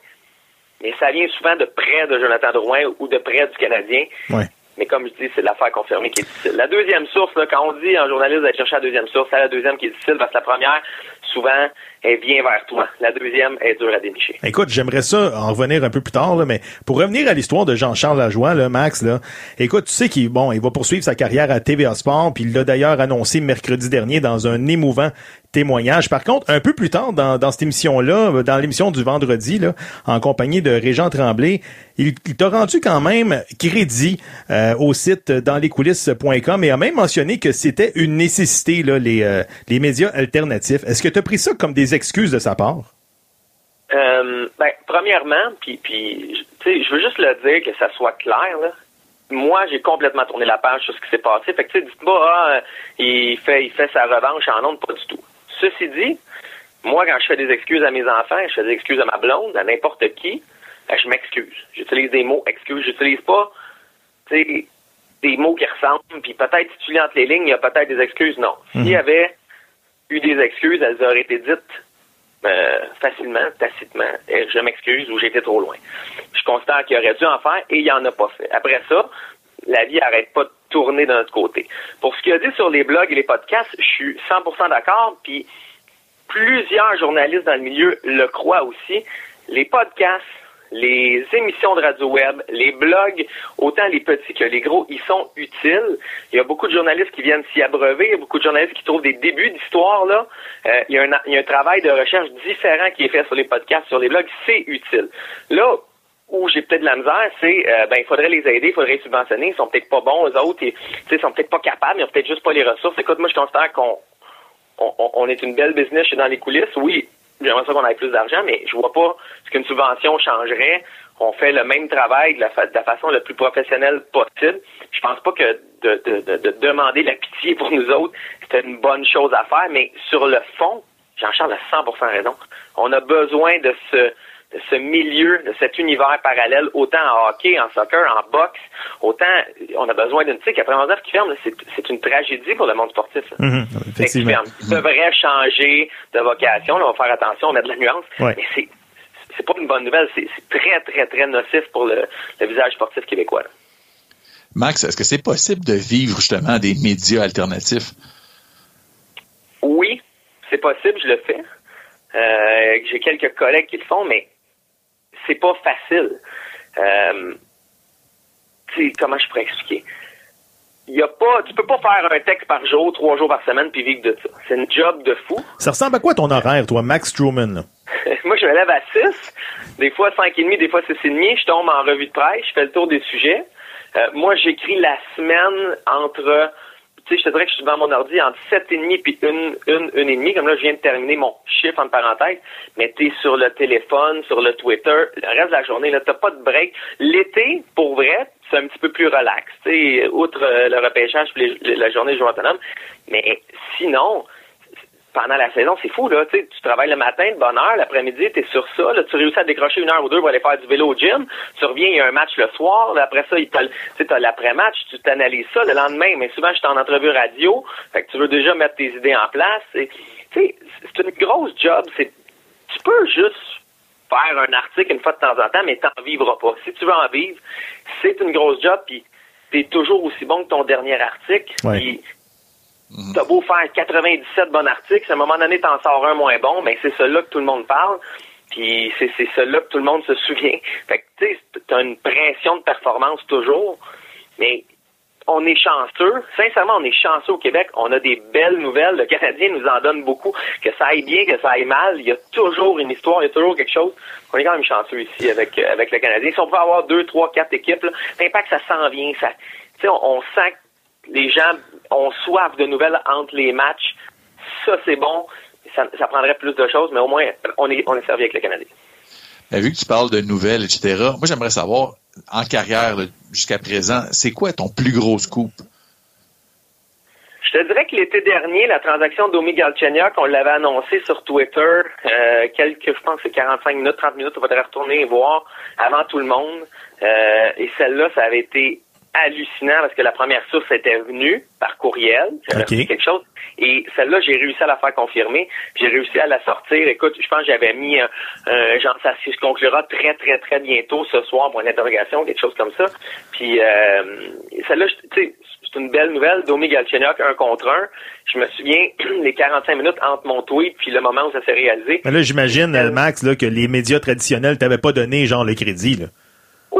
mais ça vient souvent de près de Jonathan Drouin ou de près du Canadien. Mais comme je dis, c'est l'affaire confirmée qui est difficile. La deuxième source, là, quand on dit en journaliste d'aller chercher la deuxième source, c'est la deuxième qui est difficile parce que la première, souvent, elle vient vers toi. La deuxième est dure à dénicher.
Écoute, j'aimerais ça en revenir un peu plus tard, là, mais pour revenir à l'histoire de Jean-Charles Lajoie, là, Max, là, écoute, tu sais qu'il bon, il va poursuivre sa carrière à TVA Sport, puis il l'a d'ailleurs annoncé mercredi dernier dans un émouvant témoignage. Par contre, un peu plus tard dans, dans cette émission-là, dans l'émission du vendredi, là, en compagnie de Régent Tremblay, il, il t'a rendu quand même crédit euh, au site danslescoulisses.com et a même mentionné que c'était une nécessité, là, les, euh, les médias alternatifs. Est-ce que tu as pris ça comme des excuses de sa part?
Euh, ben, premièrement, puis, puis je veux juste le dire que ça soit clair, là. Moi, j'ai complètement tourné la page sur ce qui s'est passé. Fait que, tu sais, dites-moi, ah, il fait, il fait sa revanche en ondes, pas du tout. Ceci dit, moi, quand je fais des excuses à mes enfants, je fais des excuses à ma blonde, à n'importe qui, ben, je m'excuse. J'utilise des mots excuses. J'utilise pas, tu sais, des mots qui ressemblent, puis peut-être si tu lis entre les lignes, il y a peut-être des excuses. Non. S'il y avait eu des excuses, elles auraient été dites euh, facilement, tacitement. Et je m'excuse ou été trop loin. Je constate qu'il aurait dû en faire et il en a pas fait. Après ça, la vie arrête pas de tourner de notre côté. Pour ce qu'il a dit sur les blogs et les podcasts, je suis 100% d'accord, puis plusieurs journalistes dans le milieu le croient aussi. Les podcasts, les émissions de radio web, les blogs, autant les petits que les gros, ils sont utiles. Il y a beaucoup de journalistes qui viennent s'y abreuver, il y a beaucoup de journalistes qui trouvent des débuts d'histoire là. Euh, il, y a un, il y a un travail de recherche différent qui est fait sur les podcasts, sur les blogs, c'est utile. Là où j'ai peut-être de la misère, c'est euh, ben il faudrait les aider, il faudrait les subventionner, ils sont peut-être pas bons, eux autres, ils, ils sont peut-être pas capables, ils ont peut-être juste pas les ressources. Écoute, moi je considère qu'on on, on est une belle business chez dans les coulisses. Oui, j'aimerais ça qu'on ait plus d'argent, mais je vois pas ce qu'une subvention changerait. On fait le même travail de la, de la façon la plus professionnelle possible. Je pense pas que de, de, de, de demander la pitié pour nous autres, c'était une bonne chose à faire, mais sur le fond, Jean-Charles a 100% raison. On a besoin de ce, de ce milieu, de cet univers parallèle, autant en hockey, en soccer, en boxe, autant on a besoin d'une, sais, qu'après qui ferme, c'est, une tragédie pour le monde sportif.
Mhm, effectivement.
Devraient changer de vocation, là, on va faire attention, on a de la nuance,
Ouais.
mais c'est, c'est pas une bonne nouvelle, c'est, c'est très, très, très nocif pour le, le visage sportif québécois. là.
Max, est-ce que c'est possible de vivre justement des médias alternatifs?
Oui, c'est possible, je le fais. Euh, j'ai quelques collègues qui le font, mais c'est pas facile. Euh, tu sais, comment je pourrais expliquer? Y a pas, tu peux pas faire un texte par jour, trois jours par semaine, puis vivre de ça. C'est une job de fou.
Ça ressemble à quoi ton horaire, toi, Max Truman?
Moi, je me lève à 6, des fois 5 et demi, des fois 6 et demi. Je tombe en revue de presse, je fais le tour des sujets. Euh, moi, j'écris la semaine entre, tu sais, je te dirais que je suis devant mon ordi entre 7 et demi puis une, une, une et demie. Comme là, je viens de terminer mon chiffre en parenthèse. Mais t'es sur le téléphone, sur le Twitter, le reste de la journée, là, t'as pas de break. L'été, pour vrai, c'est un petit peu plus relax, tu sais, outre euh, le repêchage puis la journée de jour autonome. Mais sinon, pendant la saison, c'est fou, là. Tu travailles le matin de bonne heure, l'après-midi, tu es sur ça. Là, tu réussis à décrocher une heure ou deux pour aller faire du vélo au gym. Tu reviens, il y a un match le soir. Là, après ça, tu as l'après-match, tu t'analyses ça le lendemain. Mais souvent, je suis en entrevue radio. Fait que tu veux déjà mettre tes idées en place. C'est une grosse job. Tu peux juste faire un article une fois de temps en temps, mais t'en vivras pas. Si tu veux en vivre, c'est une grosse job, puis t'es toujours aussi bon que ton dernier article.
Ouais.
Puis T'as beau faire 97 bons articles, à un moment donné, t'en sors un moins bon, mais c'est celui-là que tout le monde parle. Puis c'est c'est celui-là que tout le monde se souvient. Fait que, tu sais, t'as une pression de performance toujours, mais on est chanceux. Sincèrement, on est chanceux au Québec. On a des belles nouvelles. Le Canadien nous en donne beaucoup. Que ça aille bien, que ça aille mal, il y a toujours une histoire, il y a toujours quelque chose. On est quand même chanceux ici avec, euh, avec le Canadien. Si on peut avoir deux, trois, quatre équipes, l'impact, ça s'en vient. Ça, on, on sent que les gens ont soif de nouvelles entre les matchs. Ça, c'est bon. Ça, ça prendrait plus de choses, mais au moins, on est, on est servi avec le Canadien.
Ben, vu que tu parles de nouvelles, etc., moi, j'aimerais savoir, en carrière, jusqu'à présent, c'est quoi ton plus gros scoop?
Je te dirais que l'été dernier, la transaction d'Omi Galchenyuk, on l'avait annoncé sur Twitter, euh, quelques, je pense, que c'est 45 minutes, 30 minutes, on va retourner et voir avant tout le monde. Euh, et celle-là, ça avait été hallucinant parce que la première source était venue par courriel, j'avais
Ok.
reçu quelque chose, et celle-là, j'ai réussi à la faire confirmer, j'ai réussi à la sortir. Écoute, je pense que j'avais mis un, un genre, ça se conclura très, très, très bientôt ce soir pour une interrogation, quelque chose comme ça. Puis euh, celle-là, tu sais, c'est une belle nouvelle. Domi Galchenyuk, un contre un. Je me souviens, les 45 minutes entre mon tweet puis le moment où ça s'est réalisé,
Mais là, j'imagine, euh, Max, là, que les médias traditionnels t'avaient pas donné, genre, le crédit, là.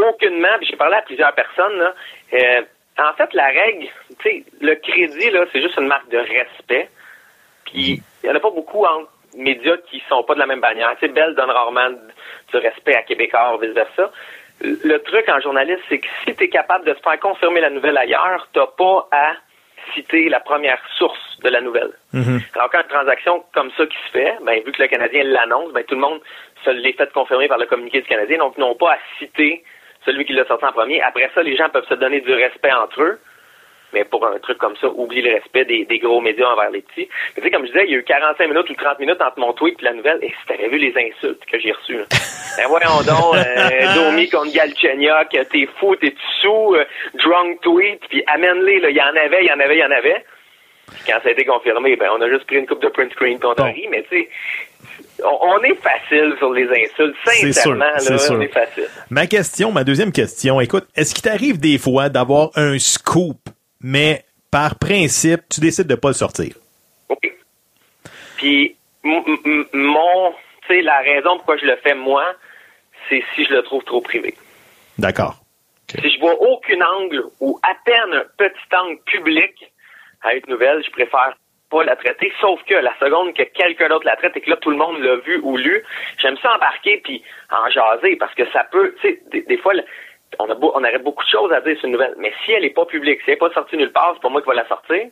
Aucunement, puis j'ai parlé à plusieurs personnes, là, euh, en fait, la règle, tu sais, le crédit, là, c'est juste une marque de respect. Puis, il n'y en a pas beaucoup en médias qui sont pas de la même bannière. Tu sais, Bell donne rarement du respect à Québécois, vice-versa. Le truc en journaliste, c'est que si tu es capable de te faire confirmer la nouvelle ailleurs, t'as pas à citer la première source de la nouvelle. Alors, quand une transaction comme ça qui se fait, ben, vu que le Canadien l'annonce, ben, tout le monde se l'est fait confirmer par le communiqué du Canadien, donc ils n'ont pas à citer celui qui l'a sorti en premier. Après ça, les gens peuvent se donner du respect entre eux. Mais pour un truc comme ça, oublie le respect des, des gros médias envers les petits. Mais tu sais, comme je disais, il y a eu 45 minutes ou 30 minutes entre mon tweet et la nouvelle, et si t'avais vu les insultes que j'ai reçues. là. Ben voyons donc, euh, Domi contre Galchenyuk, t'es fou, t'es sous, euh, drunk tweet, puis amène-les, là, il y en avait, il y en avait, il y en avait. Puis quand ça a été confirmé, ben on a juste pris une coupe de print screen puis on a ri, mais tu sais, on, est facile sur les insultes,
C'est sûr,
sincèrement,
c'est
là,
sûr.
on est facile.
Ma question, ma deuxième question, écoute, est-ce qu'il t'arrive des fois d'avoir un scoop, mais par principe, tu décides de pas le sortir?
Oui. Puis mon, tu sais, la raison pourquoi je le fais moi, c'est si je le trouve trop privé.
D'accord.
Si je vois aucun angle ou à peine un petit angle public à une nouvelle, je préfère pas la traiter, sauf que la seconde que quelqu'un d'autre la traite et que là tout le monde l'a vu ou lu, j'aime ça embarquer puis en jaser parce que ça peut, tu sais, des, fois on a beau- on aurait beaucoup de choses à dire sur une nouvelle, mais si elle est pas publique, si elle est pas sortie nulle part, c'est pas moi qui va la sortir.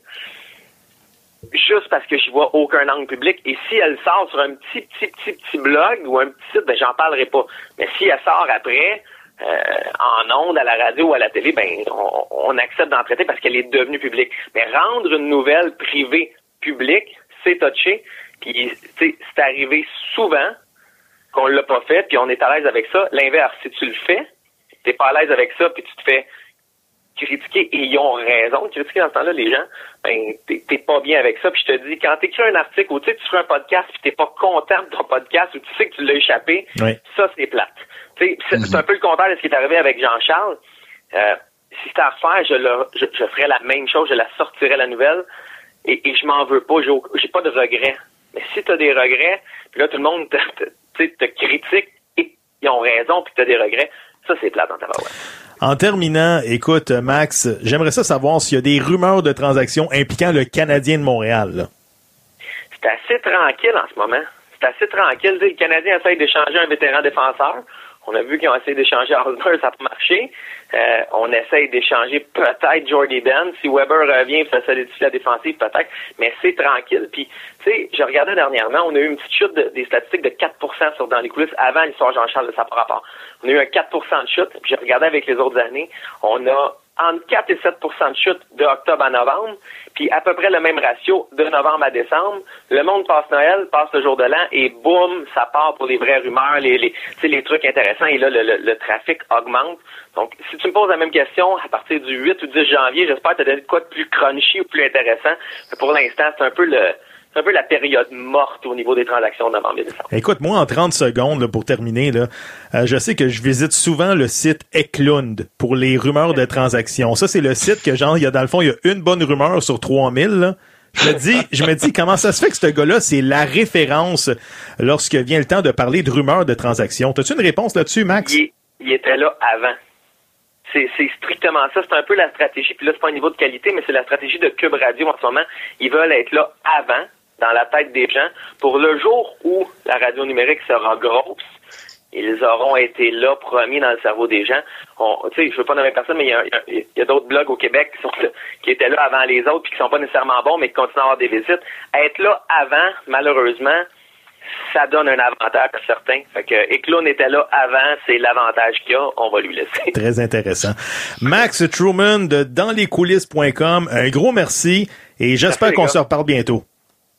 Juste parce que je vois aucun angle public. Et si elle sort sur un petit, petit, petit, petit blog ou un petit site, ben j'en parlerai pas. Mais si elle sort après, euh, en ondes, à la radio ou à la télé, ben on accepte d'en traiter parce qu'elle est devenue publique. Mais rendre une nouvelle privée publique, c'est touché. Puis, c'est arrivé souvent qu'on l'a pas fait, puis on est à l'aise avec ça. L'inverse, si tu le fais, t'es pas à l'aise avec ça, puis tu te fais critiquer, et ils ont raison de critiquer dans ce temps-là, les gens, ben, t'es pas bien avec ça. Puis je te dis, quand t'écris un article ou tu fais un podcast, puis t'es pas content de ton podcast, ou tu sais que tu l'as échappé,
Oui.
ça, c'est plate. C'est c'est un peu le contraire de ce qui est arrivé avec Jean-Charles. Euh, si c'était à refaire, je, le, je, je ferais la même chose, je la sortirais la nouvelle, et, et je m'en veux pas, j'ai pas de regrets. Mais si tu as des regrets, puis là, tout le monde te, critique, et ils ont raison, puis tu as des regrets, ça, c'est plate dans ta barouette.
En terminant, écoute, Max, j'aimerais ça savoir s'il y a des rumeurs de transactions impliquant le Canadien de Montréal. là.
C'est assez tranquille en ce moment. C'est assez tranquille. Le Canadien essaye d'échanger un vétéran défenseur. On a vu qu'ils ont essayé d'échanger Osborne, ça n'a pas marché. Euh, on essaye d'échanger peut-être Jordy Ben. Si Weber revient, ça solidifie la défensive, peut-être. Mais c'est tranquille. Puis, tu sais, je regardais dernièrement, on a eu une petite chute de- des statistiques de 4% sur dans les coulisses avant l'histoire Jean-Charles de sa rapport. On a eu un 4% de chute. Puis, j'ai regardé avec les autres années. On a entre 4 et 7% de chute de octobre à novembre, puis à peu près le même ratio de novembre à décembre. Le monde passe Noël, passe le jour de l'an, et boum, ça part pour les vraies rumeurs, les, les, les trucs intéressants, et là, le, le- le trafic augmente. Donc, si tu me poses la même question à partir du 8 ou 10 janvier, j'espère te donner de quoi de plus crunchy ou plus intéressant. Mais pour l'instant, c'est un peu le un peu la période morte au niveau des transactions de novembre et décembre.
Écoute, moi, en 30 secondes, là, pour terminer, là, euh, je sais que je visite souvent le site Eklund pour les rumeurs de transactions. Ça, c'est le site que, genre, il y a, dans le fond, il y a une bonne rumeur sur 3000, là. Je me dis, je me dis, comment ça se fait que ce gars-là, c'est la référence lorsque vient le temps de parler de rumeurs de transactions? T'as-tu une réponse là-dessus, Max?
il, il était là avant. C'est c'est strictement ça. C'est un peu la stratégie. Puis là, c'est pas un niveau de qualité, mais c'est la stratégie de Cube Radio en ce moment. Ils veulent être là avant, dans la tête des gens, pour le jour où la radio numérique sera grosse. Ils auront été là, promis dans le cerveau des gens. On, tu sais, je veux pas nommer personne, mais il y a, a- il y a d'autres blogs au Québec qui sont qui étaient là avant les autres, puis qui sont pas nécessairement bons, mais qui continuent à avoir des visites. Être là avant, malheureusement, ça donne un avantage certain. Fait que Eklund était là avant, c'est l'avantage qu'il a, on va lui laisser.
Très intéressant. Max Truman de danslescoulisses.com, un gros merci et j'espère qu'on se reparle bientôt.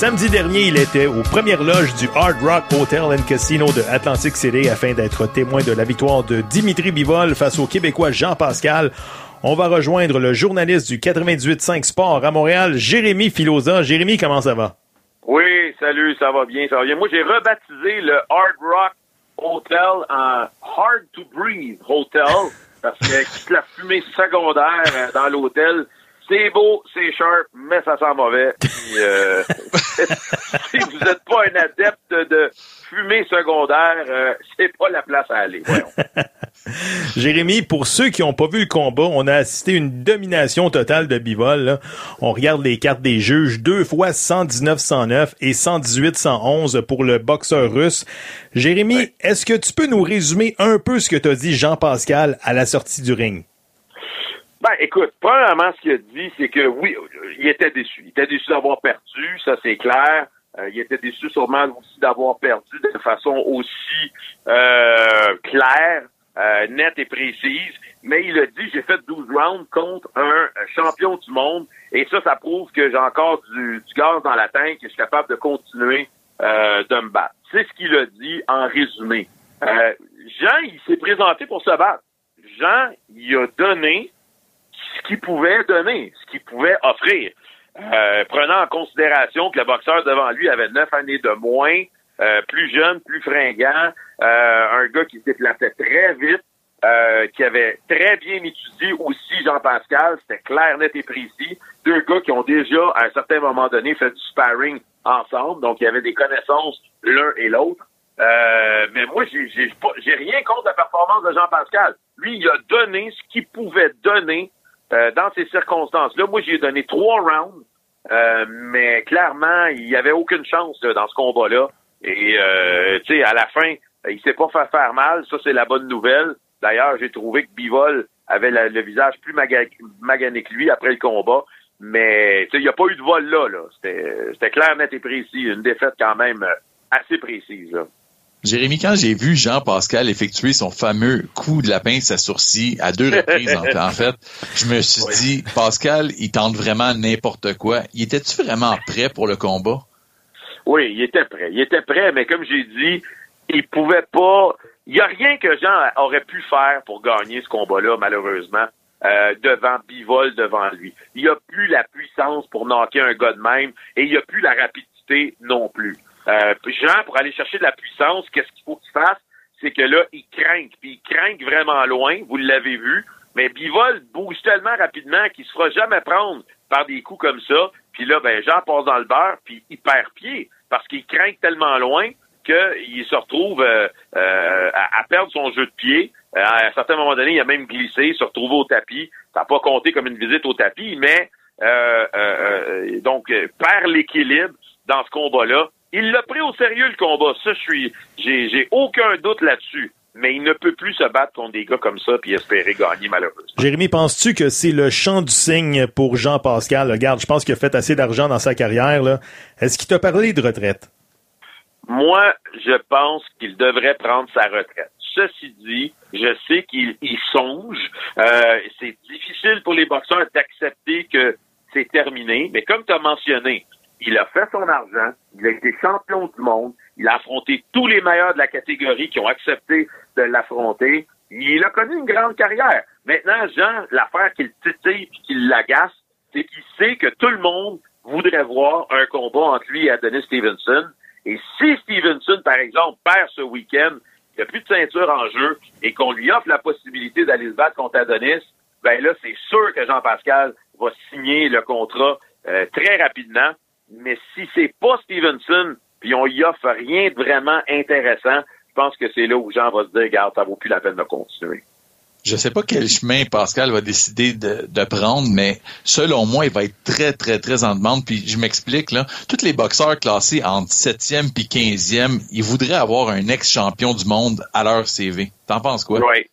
Samedi dernier, il était aux premières loges du Hard Rock Hotel and Casino de Atlantic City afin d'être témoin de la victoire de Dimitri Bivol face au Québécois Jean Pascal. On va rejoindre le journaliste du 98.5 Sport à Montréal, Jérémy Filosa. Jérémy, comment ça va?
Oui, salut, ça va bien, ça va bien. Moi, j'ai rebaptisé le Hard Rock Hotel en Hard to Breathe Hotel parce que toute la fumée secondaire euh, dans l'hôtel, c'est beau, c'est sharp, mais ça sent mauvais. Puis, euh, si vous n'êtes pas un adepte de fumée secondaire, euh, c'est pas la place à aller.
Jérémy, pour ceux qui n'ont pas vu le combat, on a assisté à une domination totale de Bivol. là. On regarde les cartes des juges, deux fois 119-109 et 118-111 pour le boxeur russe. Jérémy, est-ce que tu peux nous résumer un peu ce que t'as dit Jean-Pascal à la sortie du ring?
Ben, écoute, premièrement, ce qu'il a dit, c'est que oui, il était déçu. Il était déçu d'avoir perdu, ça c'est clair. Euh, il était déçu sûrement aussi d'avoir perdu de façon aussi euh, claire, euh, nette et précise. Mais il a dit, j'ai fait 12 rounds contre un champion du monde. Et ça, ça prouve que j'ai encore du, du gaz dans la tank et je suis capable de continuer euh, de me battre. C'est ce qu'il a dit en résumé. Euh, Jean, il s'est présenté pour se battre. Jean, il a donné ce qu'il pouvait donner, ce qu'il pouvait offrir. Euh, prenant en considération que le boxeur devant lui avait neuf années de moins, euh, plus jeune, plus fringant, euh, un gars qui se déplaçait très vite, qui avait très bien étudié aussi Jean-Pascal, c'était clair, net et précis. Deux gars qui ont déjà, à un certain moment donné, fait du sparring ensemble, donc il y avait des connaissances l'un et l'autre. Mais moi, j'ai rien contre la performance de Jean-Pascal. Lui, il a donné ce qu'il pouvait donner euh, dans ces circonstances-là. Moi, j'ai donné trois rounds, euh, mais clairement, il n'y avait aucune chance là, dans ce combat-là. Et euh, tu sais, à la fin, il s'est pas fait faire mal. Ça, c'est la bonne nouvelle. D'ailleurs, j'ai trouvé que Bivol avait le visage plus maga- magané que lui après le combat. Mais tu sais, il n'y a pas eu de vol là. là. C'était clair, net et précis. Une défaite quand même euh, assez précise. Là.
Jérémy, quand j'ai vu Jean-Pascal effectuer son fameux coup de la pince à sourcil à deux reprises, en, fait, je me suis
Oui.
dit, Pascal, il tente vraiment n'importe quoi. Il était-tu vraiment prêt pour le combat?
Oui, il était prêt. Il était prêt, mais comme j'ai dit, il pouvait pas. Il n'y a rien que Jean aurait pu faire pour gagner ce combat-là, malheureusement, euh, devant Bivol, devant lui. Il n'y a plus la puissance pour knocker un gars de même et il n'y a plus la rapidité non plus. Euh, Jean, pour aller chercher de la puissance, qu'est-ce qu'il faut qu'il fasse? C'est que là, il craint. Puis il craint vraiment loin, vous l'avez vu. Mais Bivol bouge tellement rapidement qu'il se fera jamais prendre par des coups comme ça. Puis là, ben, Jean passe dans le beurre, puis il perd pied parce qu'il craint tellement loin qu'il se retrouve euh, euh, à, perdre son jeu de pied. Euh, à un certain moment donné, il a même glissé, se retrouvé au tapis. Ça n'a pas compté comme une visite au tapis, mais euh, euh, donc perd l'équilibre dans ce combat-là. Il l'a pris au sérieux le combat. Ça, je suis, j'ai, aucun doute là-dessus. Mais il ne peut plus se battre contre des gars comme ça puis espérer gagner malheureusement.
Jérémy, penses-tu que c'est le chant du cygne pour Jean-Pascal? Regarde, je pense qu'il a fait assez d'argent dans sa carrière. là. Est-ce qu'il t'a parlé de retraite?
Moi, je pense qu'il devrait prendre sa retraite. Ceci dit, je sais qu'il y songe. Euh, c'est difficile pour les boxeurs d'accepter que c'est terminé, mais comme tu as mentionné, il a fait son argent, il a été champion du monde, il a affronté tous les meilleurs de la catégorie qui ont accepté de l'affronter. Il a connu une grande carrière. Maintenant, Jean, l'affaire qu'il titille et qu'il l'agace, c'est qu'il sait que tout le monde voudrait voir un combat entre lui et Adonis Stevenson. Et si Stevenson, par exemple, perd ce week-end, il n'y a plus de ceinture en jeu et qu'on lui offre la possibilité d'aller se battre contre Adonis, ben là, c'est sûr que Jean-Pascal va signer le contrat euh, très rapidement. Mais si c'est pas Stevenson, puis on y offre rien de vraiment intéressant, je pense que c'est là où Jean va se dire, regarde, ça vaut plus la peine de continuer.
Je sais pas quel chemin Pascal va décider de, de prendre, mais selon moi, il va être très, très, très en demande. Puis je m'explique, là, tous les boxeurs classés entre 7e puis 15e, ils voudraient avoir un ex-champion du monde à leur CV. T'en penses quoi?
Oui.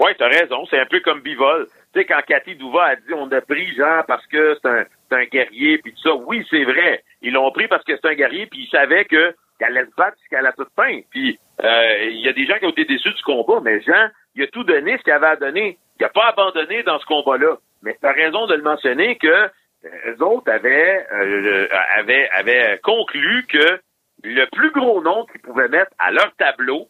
Oui, t'as raison. C'est un peu comme Bivol. Tu sais, quand Cathy Douva a dit on a pris Jean parce que c'est un, c'est un guerrier, puis tout ça, oui, c'est vrai. Ils l'ont pris parce que c'est un guerrier, puis ils savaient que qu'elle allait se battre jusqu'à la toute fin. Puis euh, il y a des gens qui ont été déçus du combat, mais Jean, il a tout donné ce qu'il avait à donner. Il n'a pas abandonné dans ce combat-là. Mais tu as raison de le mentionner que euh, eux autres avaient, euh, avaient, avaient conclu que le plus gros nom qu'ils pouvaient mettre à leur tableau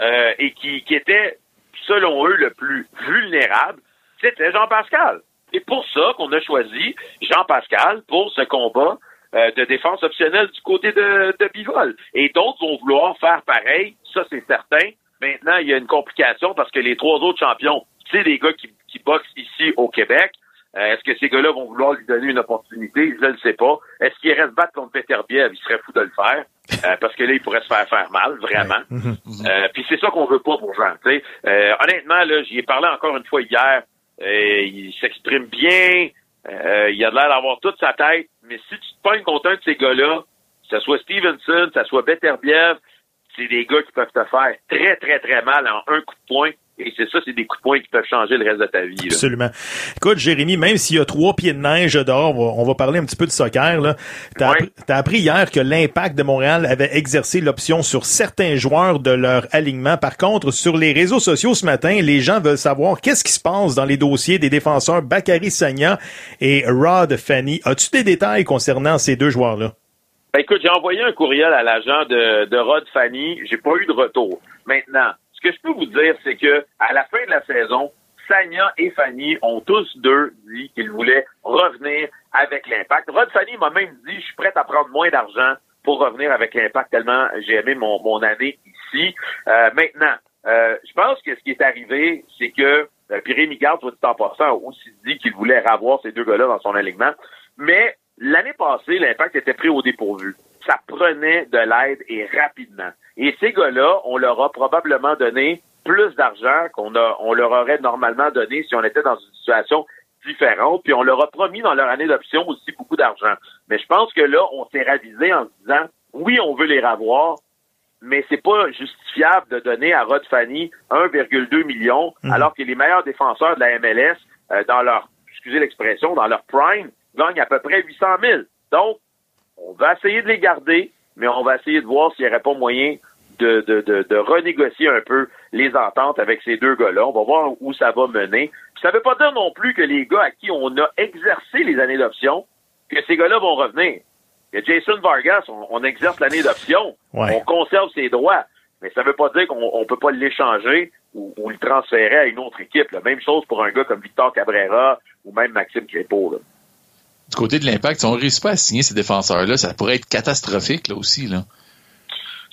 euh, et qui, qui était, selon eux, le plus vulnérable, c'était Jean-Pascal. C'est pour ça qu'on a choisi Jean-Pascal pour ce combat euh, de défense optionnelle du côté de, de Bivol. Et d'autres vont vouloir faire pareil, ça c'est certain. Maintenant, il y a une complication parce que les trois autres champions, c'est des gars qui, qui boxent ici au Québec. Euh, Est-ce que ces gars-là vont vouloir lui donner une opportunité? Je ne le sais pas. Est-ce qu'il reste battre contre Peter Biev? Il serait fou de le faire. Euh, parce que là, il pourrait se faire faire mal, vraiment. Euh, Puis c'est ça qu'on veut pas pour Jean. Euh, honnêtement, là, j'y ai parlé encore une fois hier. Il s'exprime bien. Euh, il a l'air d'avoir toute sa tête. Mais si tu te pognes contre un de ces gars-là, que ce soit Stevenson, que ce soit Beterbiev, c'est des gars qui peuvent te faire très, très, très mal en un coup de poing. Et c'est ça, c'est des coups de poing qui peuvent changer le reste de ta vie. Là.
Absolument. Écoute, Jérémy, même s'il y a trois pieds de neige dehors, on va, on va parler un petit peu de soccer. Là. T'as,
Ouais.
appris, t'as appris hier que l'Impact de Montréal avait exercé l'option sur certains joueurs de leur alignement. Par contre, sur les réseaux sociaux ce matin, les gens veulent savoir qu'est-ce qui se passe dans les dossiers des défenseurs Bakary Sagna et Rod Fanny. As-tu des détails concernant ces deux joueurs-là?
Ben, écoute, j'ai envoyé un courriel à l'agent de, de Rod Fanny. J'ai pas eu de retour. Maintenant, ce que je peux vous dire, c'est que à la fin de la saison, Sanya et Fanny ont tous deux dit qu'ils voulaient revenir avec l'impact. Rod Fanny m'a même dit, je suis prêt à prendre moins d'argent pour revenir avec l'impact tellement j'ai aimé mon, mon année ici. Euh, maintenant, euh, je pense que ce qui est arrivé, c'est que euh, puis Rémi Garde, soit en passant, a aussi dit qu'il voulait ravoir ces deux gars-là dans son alignement. Mais l'année passée, l'impact était pris au dépourvu. Ça prenait de l'aide et rapidement. Et ces gars-là, on leur a probablement donné plus d'argent qu'on on leur aurait normalement donné si on était dans une situation différente. Puis on leur a promis dans leur année d'option aussi beaucoup d'argent. Mais je pense que là, on s'est ravisé en se disant, oui, on veut les ravoir, mais c'est pas justifiable de donner à Rod Fanny 1,2 million,
Mhm.
alors que les meilleurs défenseurs de la MLS, euh, dans leur, excusez l'expression, dans leur prime, gagnent à peu près 800 000. Donc, on va essayer de les garder, mais on va essayer de voir s'il n'y aurait pas moyen de, de, de, de renégocier un peu les ententes avec ces deux gars-là. On va voir où ça va mener. Puis ça veut pas dire non plus que les gars à qui on a exercé les années d'option, que ces gars-là vont revenir. A Jason Vargas, on, on exerce l'année d'option,
Ouais.
on conserve ses droits, mais ça veut pas dire qu'on on peut pas l'échanger ou, ou le transférer à une autre équipe. La même chose pour un gars comme Victor Cabrera ou même Maxime Crépeau. là.
Du côté de l'impact, si on ne réussit pas à signer ces défenseurs-là, ça pourrait être catastrophique là aussi. Là.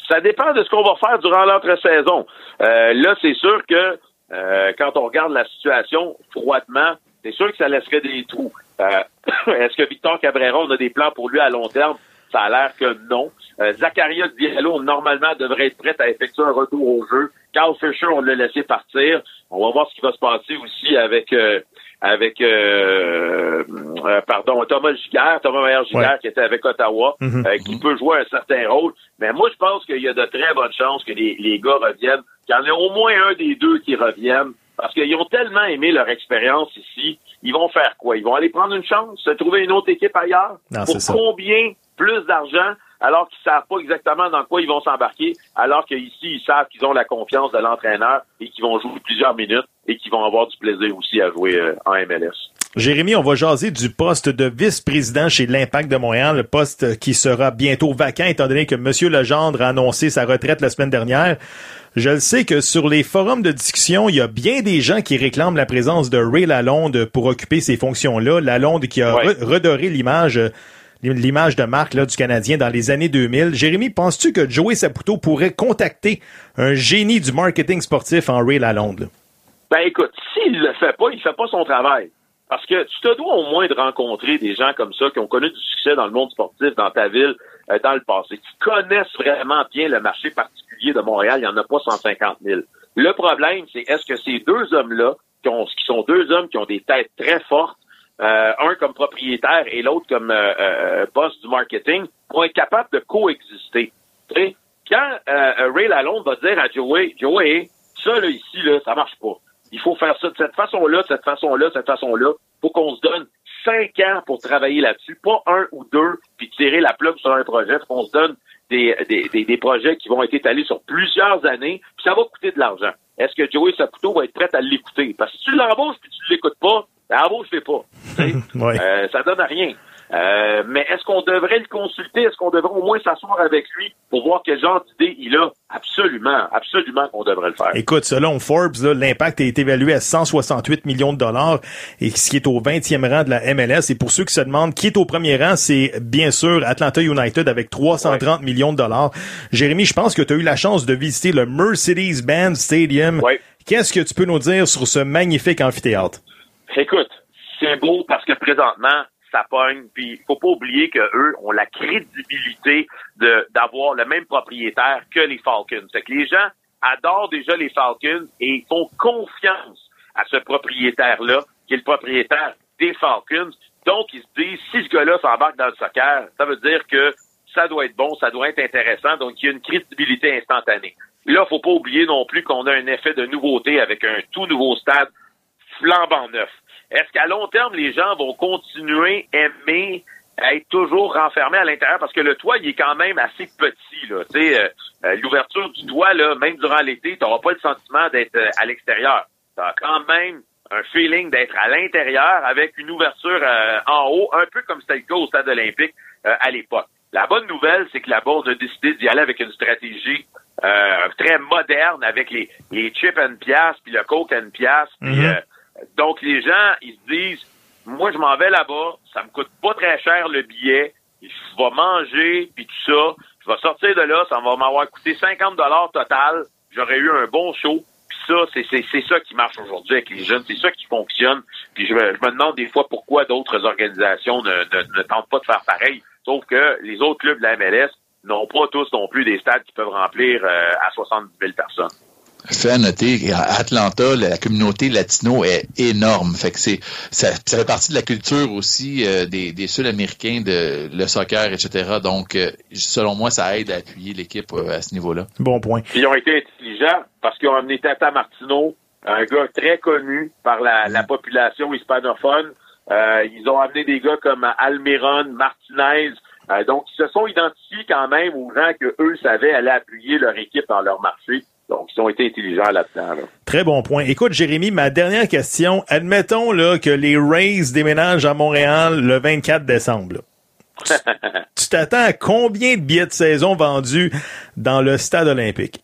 Ça dépend de ce qu'on va faire durant l'entre-saison. Euh, là, c'est sûr que euh, quand on regarde la situation froidement, c'est sûr que ça laisserait des trous. Euh, Est-ce que Victor Cabrera, on a des plans pour lui à long terme? Ça a l'air que non. Euh, Zacharias Diallo, normalement, devrait être prêt à effectuer un retour au jeu. Carl Fisher, on l'a laissé partir. On va voir ce qui va se passer aussi avec euh, avec euh, euh, pardon Thomas Giguère, Thomas Mayer Giguère
Ouais.
qui était avec Ottawa,
Mhm.
euh, qui peut jouer un certain rôle. Mais moi, je pense qu'il y a de très bonnes chances que les, les gars reviennent, qu'il y en ait au moins un des deux qui reviennent, parce qu'ils ont tellement aimé leur expérience ici. Ils vont faire quoi? Ils vont aller prendre une chance, se trouver une autre équipe ailleurs?
Non,
pour combien plus d'argent? Alors qu'ils savent pas exactement dans quoi ils vont s'embarquer, alors qu'ici, ils savent qu'ils ont la confiance de l'entraîneur et qu'ils vont jouer plusieurs minutes et qu'ils vont avoir du plaisir aussi à jouer euh, en MLS.
Jérémy, on va jaser du poste de vice-président chez l'Impact de Montréal, le poste qui sera bientôt vacant étant donné que M. Legendre a annoncé sa retraite la semaine dernière. Je le sais que sur les forums de discussion, il y a bien des gens qui réclament la présence de Ray Lalonde pour occuper ces fonctions-là. Lalonde qui a
Ouais.
re- redoré l'image euh, l'image de marque là, du Canadien dans les années 2000. Jérémy, penses-tu que Joey Saputo pourrait contacter un génie du marketing sportif en Ray Lalonde?
Ben écoute, s'il le fait pas, il fait pas son travail. Parce que tu te dois au moins de rencontrer des gens comme ça qui ont connu du succès dans le monde sportif, dans ta ville, euh, dans le passé, qui connaissent vraiment bien le marché particulier de Montréal. Il n'y en a pas 150 000. Le problème, c'est est-ce que ces deux hommes-là, qui, qui sont deux hommes qui ont des têtes très fortes, euh, un comme propriétaire et l'autre comme euh, euh, boss du marketing, vont être capables de coexister. Tu sais, quand euh, Ray Lalonde va dire à Joey, Joey, ça là ici là, ça marche pas. Il faut faire ça de cette façon-là, de cette façon-là, de cette façon-là. Faut qu'on se donne cinq ans pour travailler là-dessus, pas un ou deux, puis tirer la plug sur un projet. Faut qu'on se donne des, des, des, des projets qui vont être étalés sur plusieurs années, puis ça va coûter de l'argent. Est-ce que Joey Saputo va être prêt à l'écouter? Parce que si tu l'embauches puis tu l'écoutes pas, ben embauche-le pas. Tu sais?
Ouais.
Euh, ça donne à rien. Euh, mais est-ce qu'on devrait le consulter? Est-ce qu'on devrait au moins s'asseoir avec lui pour voir quel genre d'idée il a? Absolument, absolument qu'on devrait le faire.
Écoute, selon Forbes, l'impact est évalué à 168 millions de dollars, et ce qui est au 20e rang de la MLS. Et pour ceux qui se demandent qui est au premier rang, c'est bien sûr Atlanta United avec 330 millions de dollars. Jérémy, je pense que tu as eu la chance de visiter le Mercedes-Benz Stadium.
Ouais.
Qu'est-ce que tu peux nous dire sur ce magnifique amphithéâtre?
Écoute, c'est beau parce que présentement, ça pogne. Puis faut pas oublier que eux ont la crédibilité de d'avoir le même propriétaire que les Falcons. Fait que les gens adorent déjà les Falcons et ils font confiance à ce propriétaire-là, qui est le propriétaire des Falcons. Donc, ils se disent, si ce gars-là s'embarque dans le soccer, ça veut dire que ça doit être bon, ça doit être intéressant. Donc, il y a une crédibilité instantanée. Là, faut pas oublier non plus qu'on a un effet de nouveauté avec un tout nouveau stade flambant neuf. Est-ce qu'à long terme, les gens vont continuer à aimer être toujours renfermés à l'intérieur? Parce que le toit, il est quand même assez petit. Là. Tu sais, euh, euh, l'ouverture du toit, là, même durant l'été, tu n'auras pas le sentiment d'être euh, à l'extérieur. Tu as quand même un feeling d'être à l'intérieur avec une ouverture euh, en haut, un peu comme c'était le cas au stade olympique à l'époque. La bonne nouvelle, c'est que la board a décidé d'y aller avec une stratégie euh, très moderne avec les, les chips and pièces puis le coke and pièces. puis,
Mhm.
euh, donc les gens, ils se disent, moi je m'en vais là-bas, ça me coûte pas très cher le billet, je vais manger puis tout ça, je vais sortir de là, ça va m'avoir coûté 50 dollars total, j'aurais eu un bon show. Puis ça, c'est, ça qui marche aujourd'hui avec les jeunes, c'est ça qui fonctionne. Puis je me, demande des fois pourquoi d'autres organisations ne tentent pas de faire pareil. Sauf que les autres clubs de la MLS n'ont pas tous non plus des stades qui peuvent remplir euh, à 70 000 personnes.
Fait à noter qu'à Atlanta, la communauté latino est énorme. Fait que c'est ça, ça fait partie de la culture aussi euh, des, des Sud-Américains de le soccer, etc. Donc, euh, selon moi, ça aide à appuyer l'équipe euh, à ce niveau-là.
Bon point.
Ils ont été intelligents parce qu'ils ont amené Tata Martino, un gars très connu par la, la population hispanophone. Euh, ils ont amené des gars comme Almiron, Martinez. Euh, donc, ils se sont identifiés quand même aux gens que eux savaient aller appuyer leur équipe dans leur marché. Donc, ils ont été intelligents là-dedans. Là.
Très bon point. Écoute, Jérémy, ma dernière question. Admettons là, que les Rays déménagent à Montréal le 24 décembre. là. tu t'attends à combien de billets de saison vendus dans le stade olympique?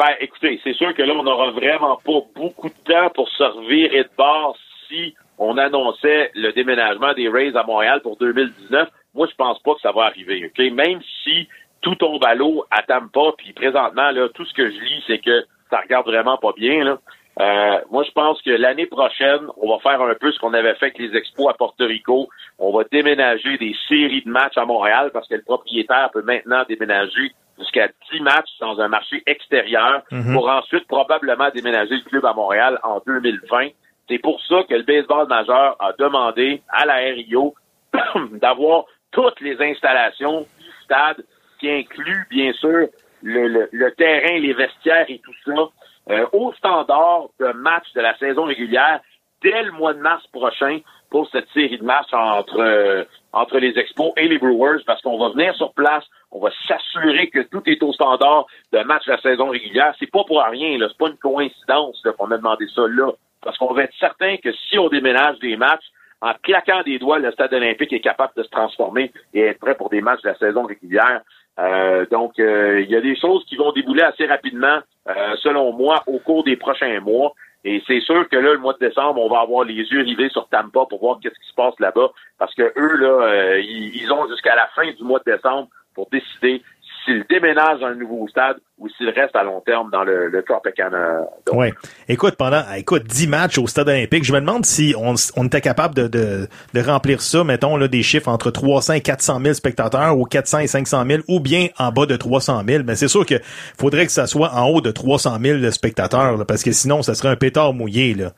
Ben, écoutez, c'est sûr que là, on n'aura vraiment pas beaucoup de temps pour se revirer de bord si on annonçait le déménagement des Rays à Montréal pour 2019. Moi, je pense pas que ça va arriver. ok? Même si tout tombe à l'eau à Tampa, puis présentement, là, tout ce que je lis, c'est que ça regarde vraiment pas bien. Là. Euh, moi, je pense que l'année prochaine, on va faire un peu ce qu'on avait fait avec les expos à Porto Rico. On va déménager des séries de matchs à Montréal parce que le propriétaire peut maintenant déménager jusqu'à 10 matchs dans un marché extérieur pour ensuite probablement déménager le club à Montréal en 2020. C'est pour ça que le baseball majeur a demandé à la RIO d'avoir toutes les installations du stade, qui inclut bien sûr le, terrain, les vestiaires et tout ça, euh, au standard de match de la saison régulière dès le mois de mars prochain pour cette série de matchs entre euh, entre les Expos et les Brewers parce qu'on va venir sur place, on va s'assurer que tout est au standard de match de la saison régulière. C'est pas pour rien, là, c'est pas une coïncidence qu'on a demandé ça là, parce qu'on va être certain que si on déménage des matchs en claquant des doigts, le stade olympique est capable de se transformer et être prêt pour des matchs de la saison régulière. Euh, donc, euh, il y a des choses qui vont débouler assez rapidement, euh, selon moi, au cours des prochains mois. Et c'est sûr que là, le mois de décembre, on va avoir les yeux rivés sur Tampa pour voir qu'est-ce qui se passe là-bas, parce que eux là, euh, ils, ils ont jusqu'à la fin du mois de décembre pour décider s'ils déménagent dans un nouveau stade ou s'ils restent à long terme dans le, le Tropicana.
Ouais. Écoute, pendant écoute 10 matchs au stade olympique, je me demande si on, on était capable de, de, de remplir ça, mettons là, des chiffres entre 300 et 400 000 spectateurs ou 400 et 500 000 ou bien en bas de 300 000. Mais c'est sûr que faudrait que ça soit en haut de 300 000 spectateurs là, parce que sinon, ça serait un pétard mouillé. Là.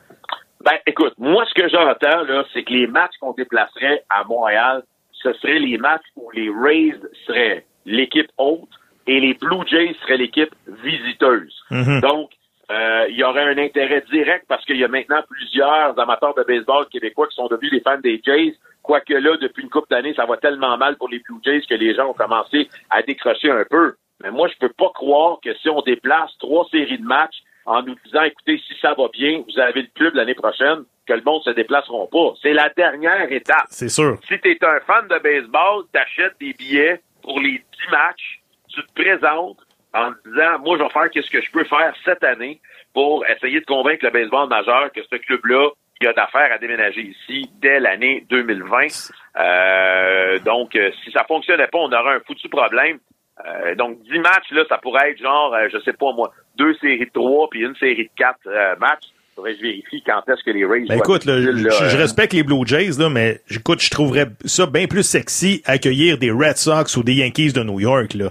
Ben, écoute, moi, ce que j'entends, là, c'est que les matchs qu'on déplacerait à Montréal, ce seraient les matchs où les Rays seraient l'équipe haute et les Blue Jays seraient l'équipe visiteuse.
Mhm.
Donc, euh, il y aurait un intérêt direct parce qu'il y a maintenant plusieurs amateurs de baseball québécois qui sont devenus des fans des Jays. Quoique là, depuis une couple d'années, ça va tellement mal pour les Blue Jays que les gens ont commencé à décrocher un peu. Mais moi, je peux pas croire que si on déplace trois séries de matchs en nous disant, écoutez, si ça va bien, vous avez le club l'année prochaine, que le monde se déplaceront pas. C'est la dernière étape.
C'est sûr.
Si tu es un fan de baseball, t'achètes des billets pour les 10 matchs, tu te présentes en disant, moi, je vais faire qu'est-ce que je peux faire cette année pour essayer de convaincre le baseball majeur que ce club-là, il a d'affaires à déménager ici dès l'année 2020. Euh, donc, euh, si ça fonctionnait pas, on aurait un foutu problème. Euh, donc, 10 matchs, là, ça pourrait être genre, euh, je sais pas moi, deux séries de trois puis une série de quatre euh, matchs. Faudrait que je vérifie quand est-ce que les Rays
Ben écoute, là, je,
là,
je
euh,
respecte les Blue Jays, là, mais écoute, je trouverais ça bien plus sexy accueillir des Red Sox ou des Yankees de New York là,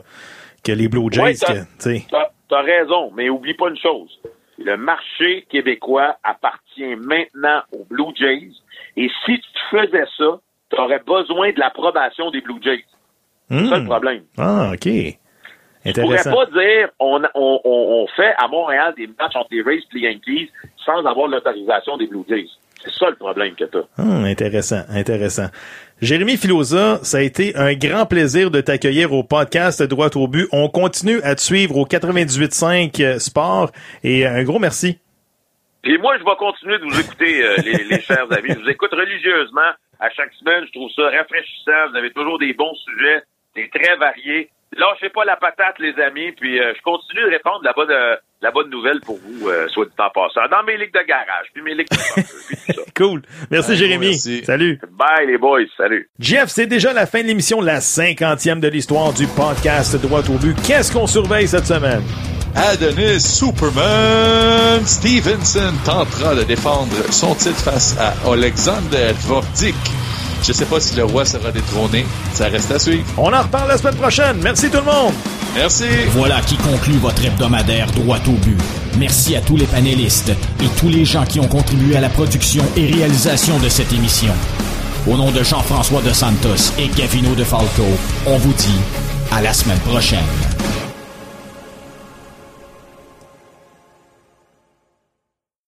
que les Blue Jays.
Ouais, t'as raison, mais oublie pas une chose. Le marché québécois appartient maintenant aux Blue Jays. Et si tu faisais ça, tu aurais besoin de l'approbation des Blue Jays. C'est ça le
Hmm.
problème.
Ah, OK.
Tu pourrais pas dire on, on, on, fait à Montréal des matchs entre les Rays et les Yankees sans avoir l'autorisation des Blue Jays. C'est ça le problème que tu
Hum, intéressant, intéressant. Jérémy Filosa, ça a été un grand plaisir de t'accueillir au podcast Droit au but. On continue à te suivre au 98.5 euh, Sport et un gros merci.
Puis moi, je vais continuer de vous écouter, euh, les, les chers amis. Je vous écoute religieusement à chaque semaine. Je trouve ça rafraîchissant. Vous avez toujours des bons sujets. C'est très varié. Lâchez pas la patate, les amis. Puis euh, je continue de répondre la bonne, euh, la bonne nouvelle pour vous, euh, soit du temps passant. Dans mes ligues de garage, puis mes ligues de soccer, puis tout ça.
Cool. Merci Jérémy.
merci.
Salut.
Bye, les boys. Salut.
Jeff, c'est déjà la fin de l'émission, la cinquantième de l'histoire du podcast Droit au but. Qu'est-ce qu'on surveille cette semaine?
Adonis Superman Stevenson tentera de défendre son titre face à Alexander Dvordik. Je sais pas si le roi sera détrôné. Ça reste à suivre.
On en reparle la semaine prochaine. Merci tout le monde.
Merci.
Voilà qui conclut votre hebdomadaire droit au but. Merci à tous les panélistes et tous les gens qui ont contribué à la production et réalisation de cette émission. Au nom de Jean-François de Santos et Gavino de Falco, on vous dit à la semaine prochaine.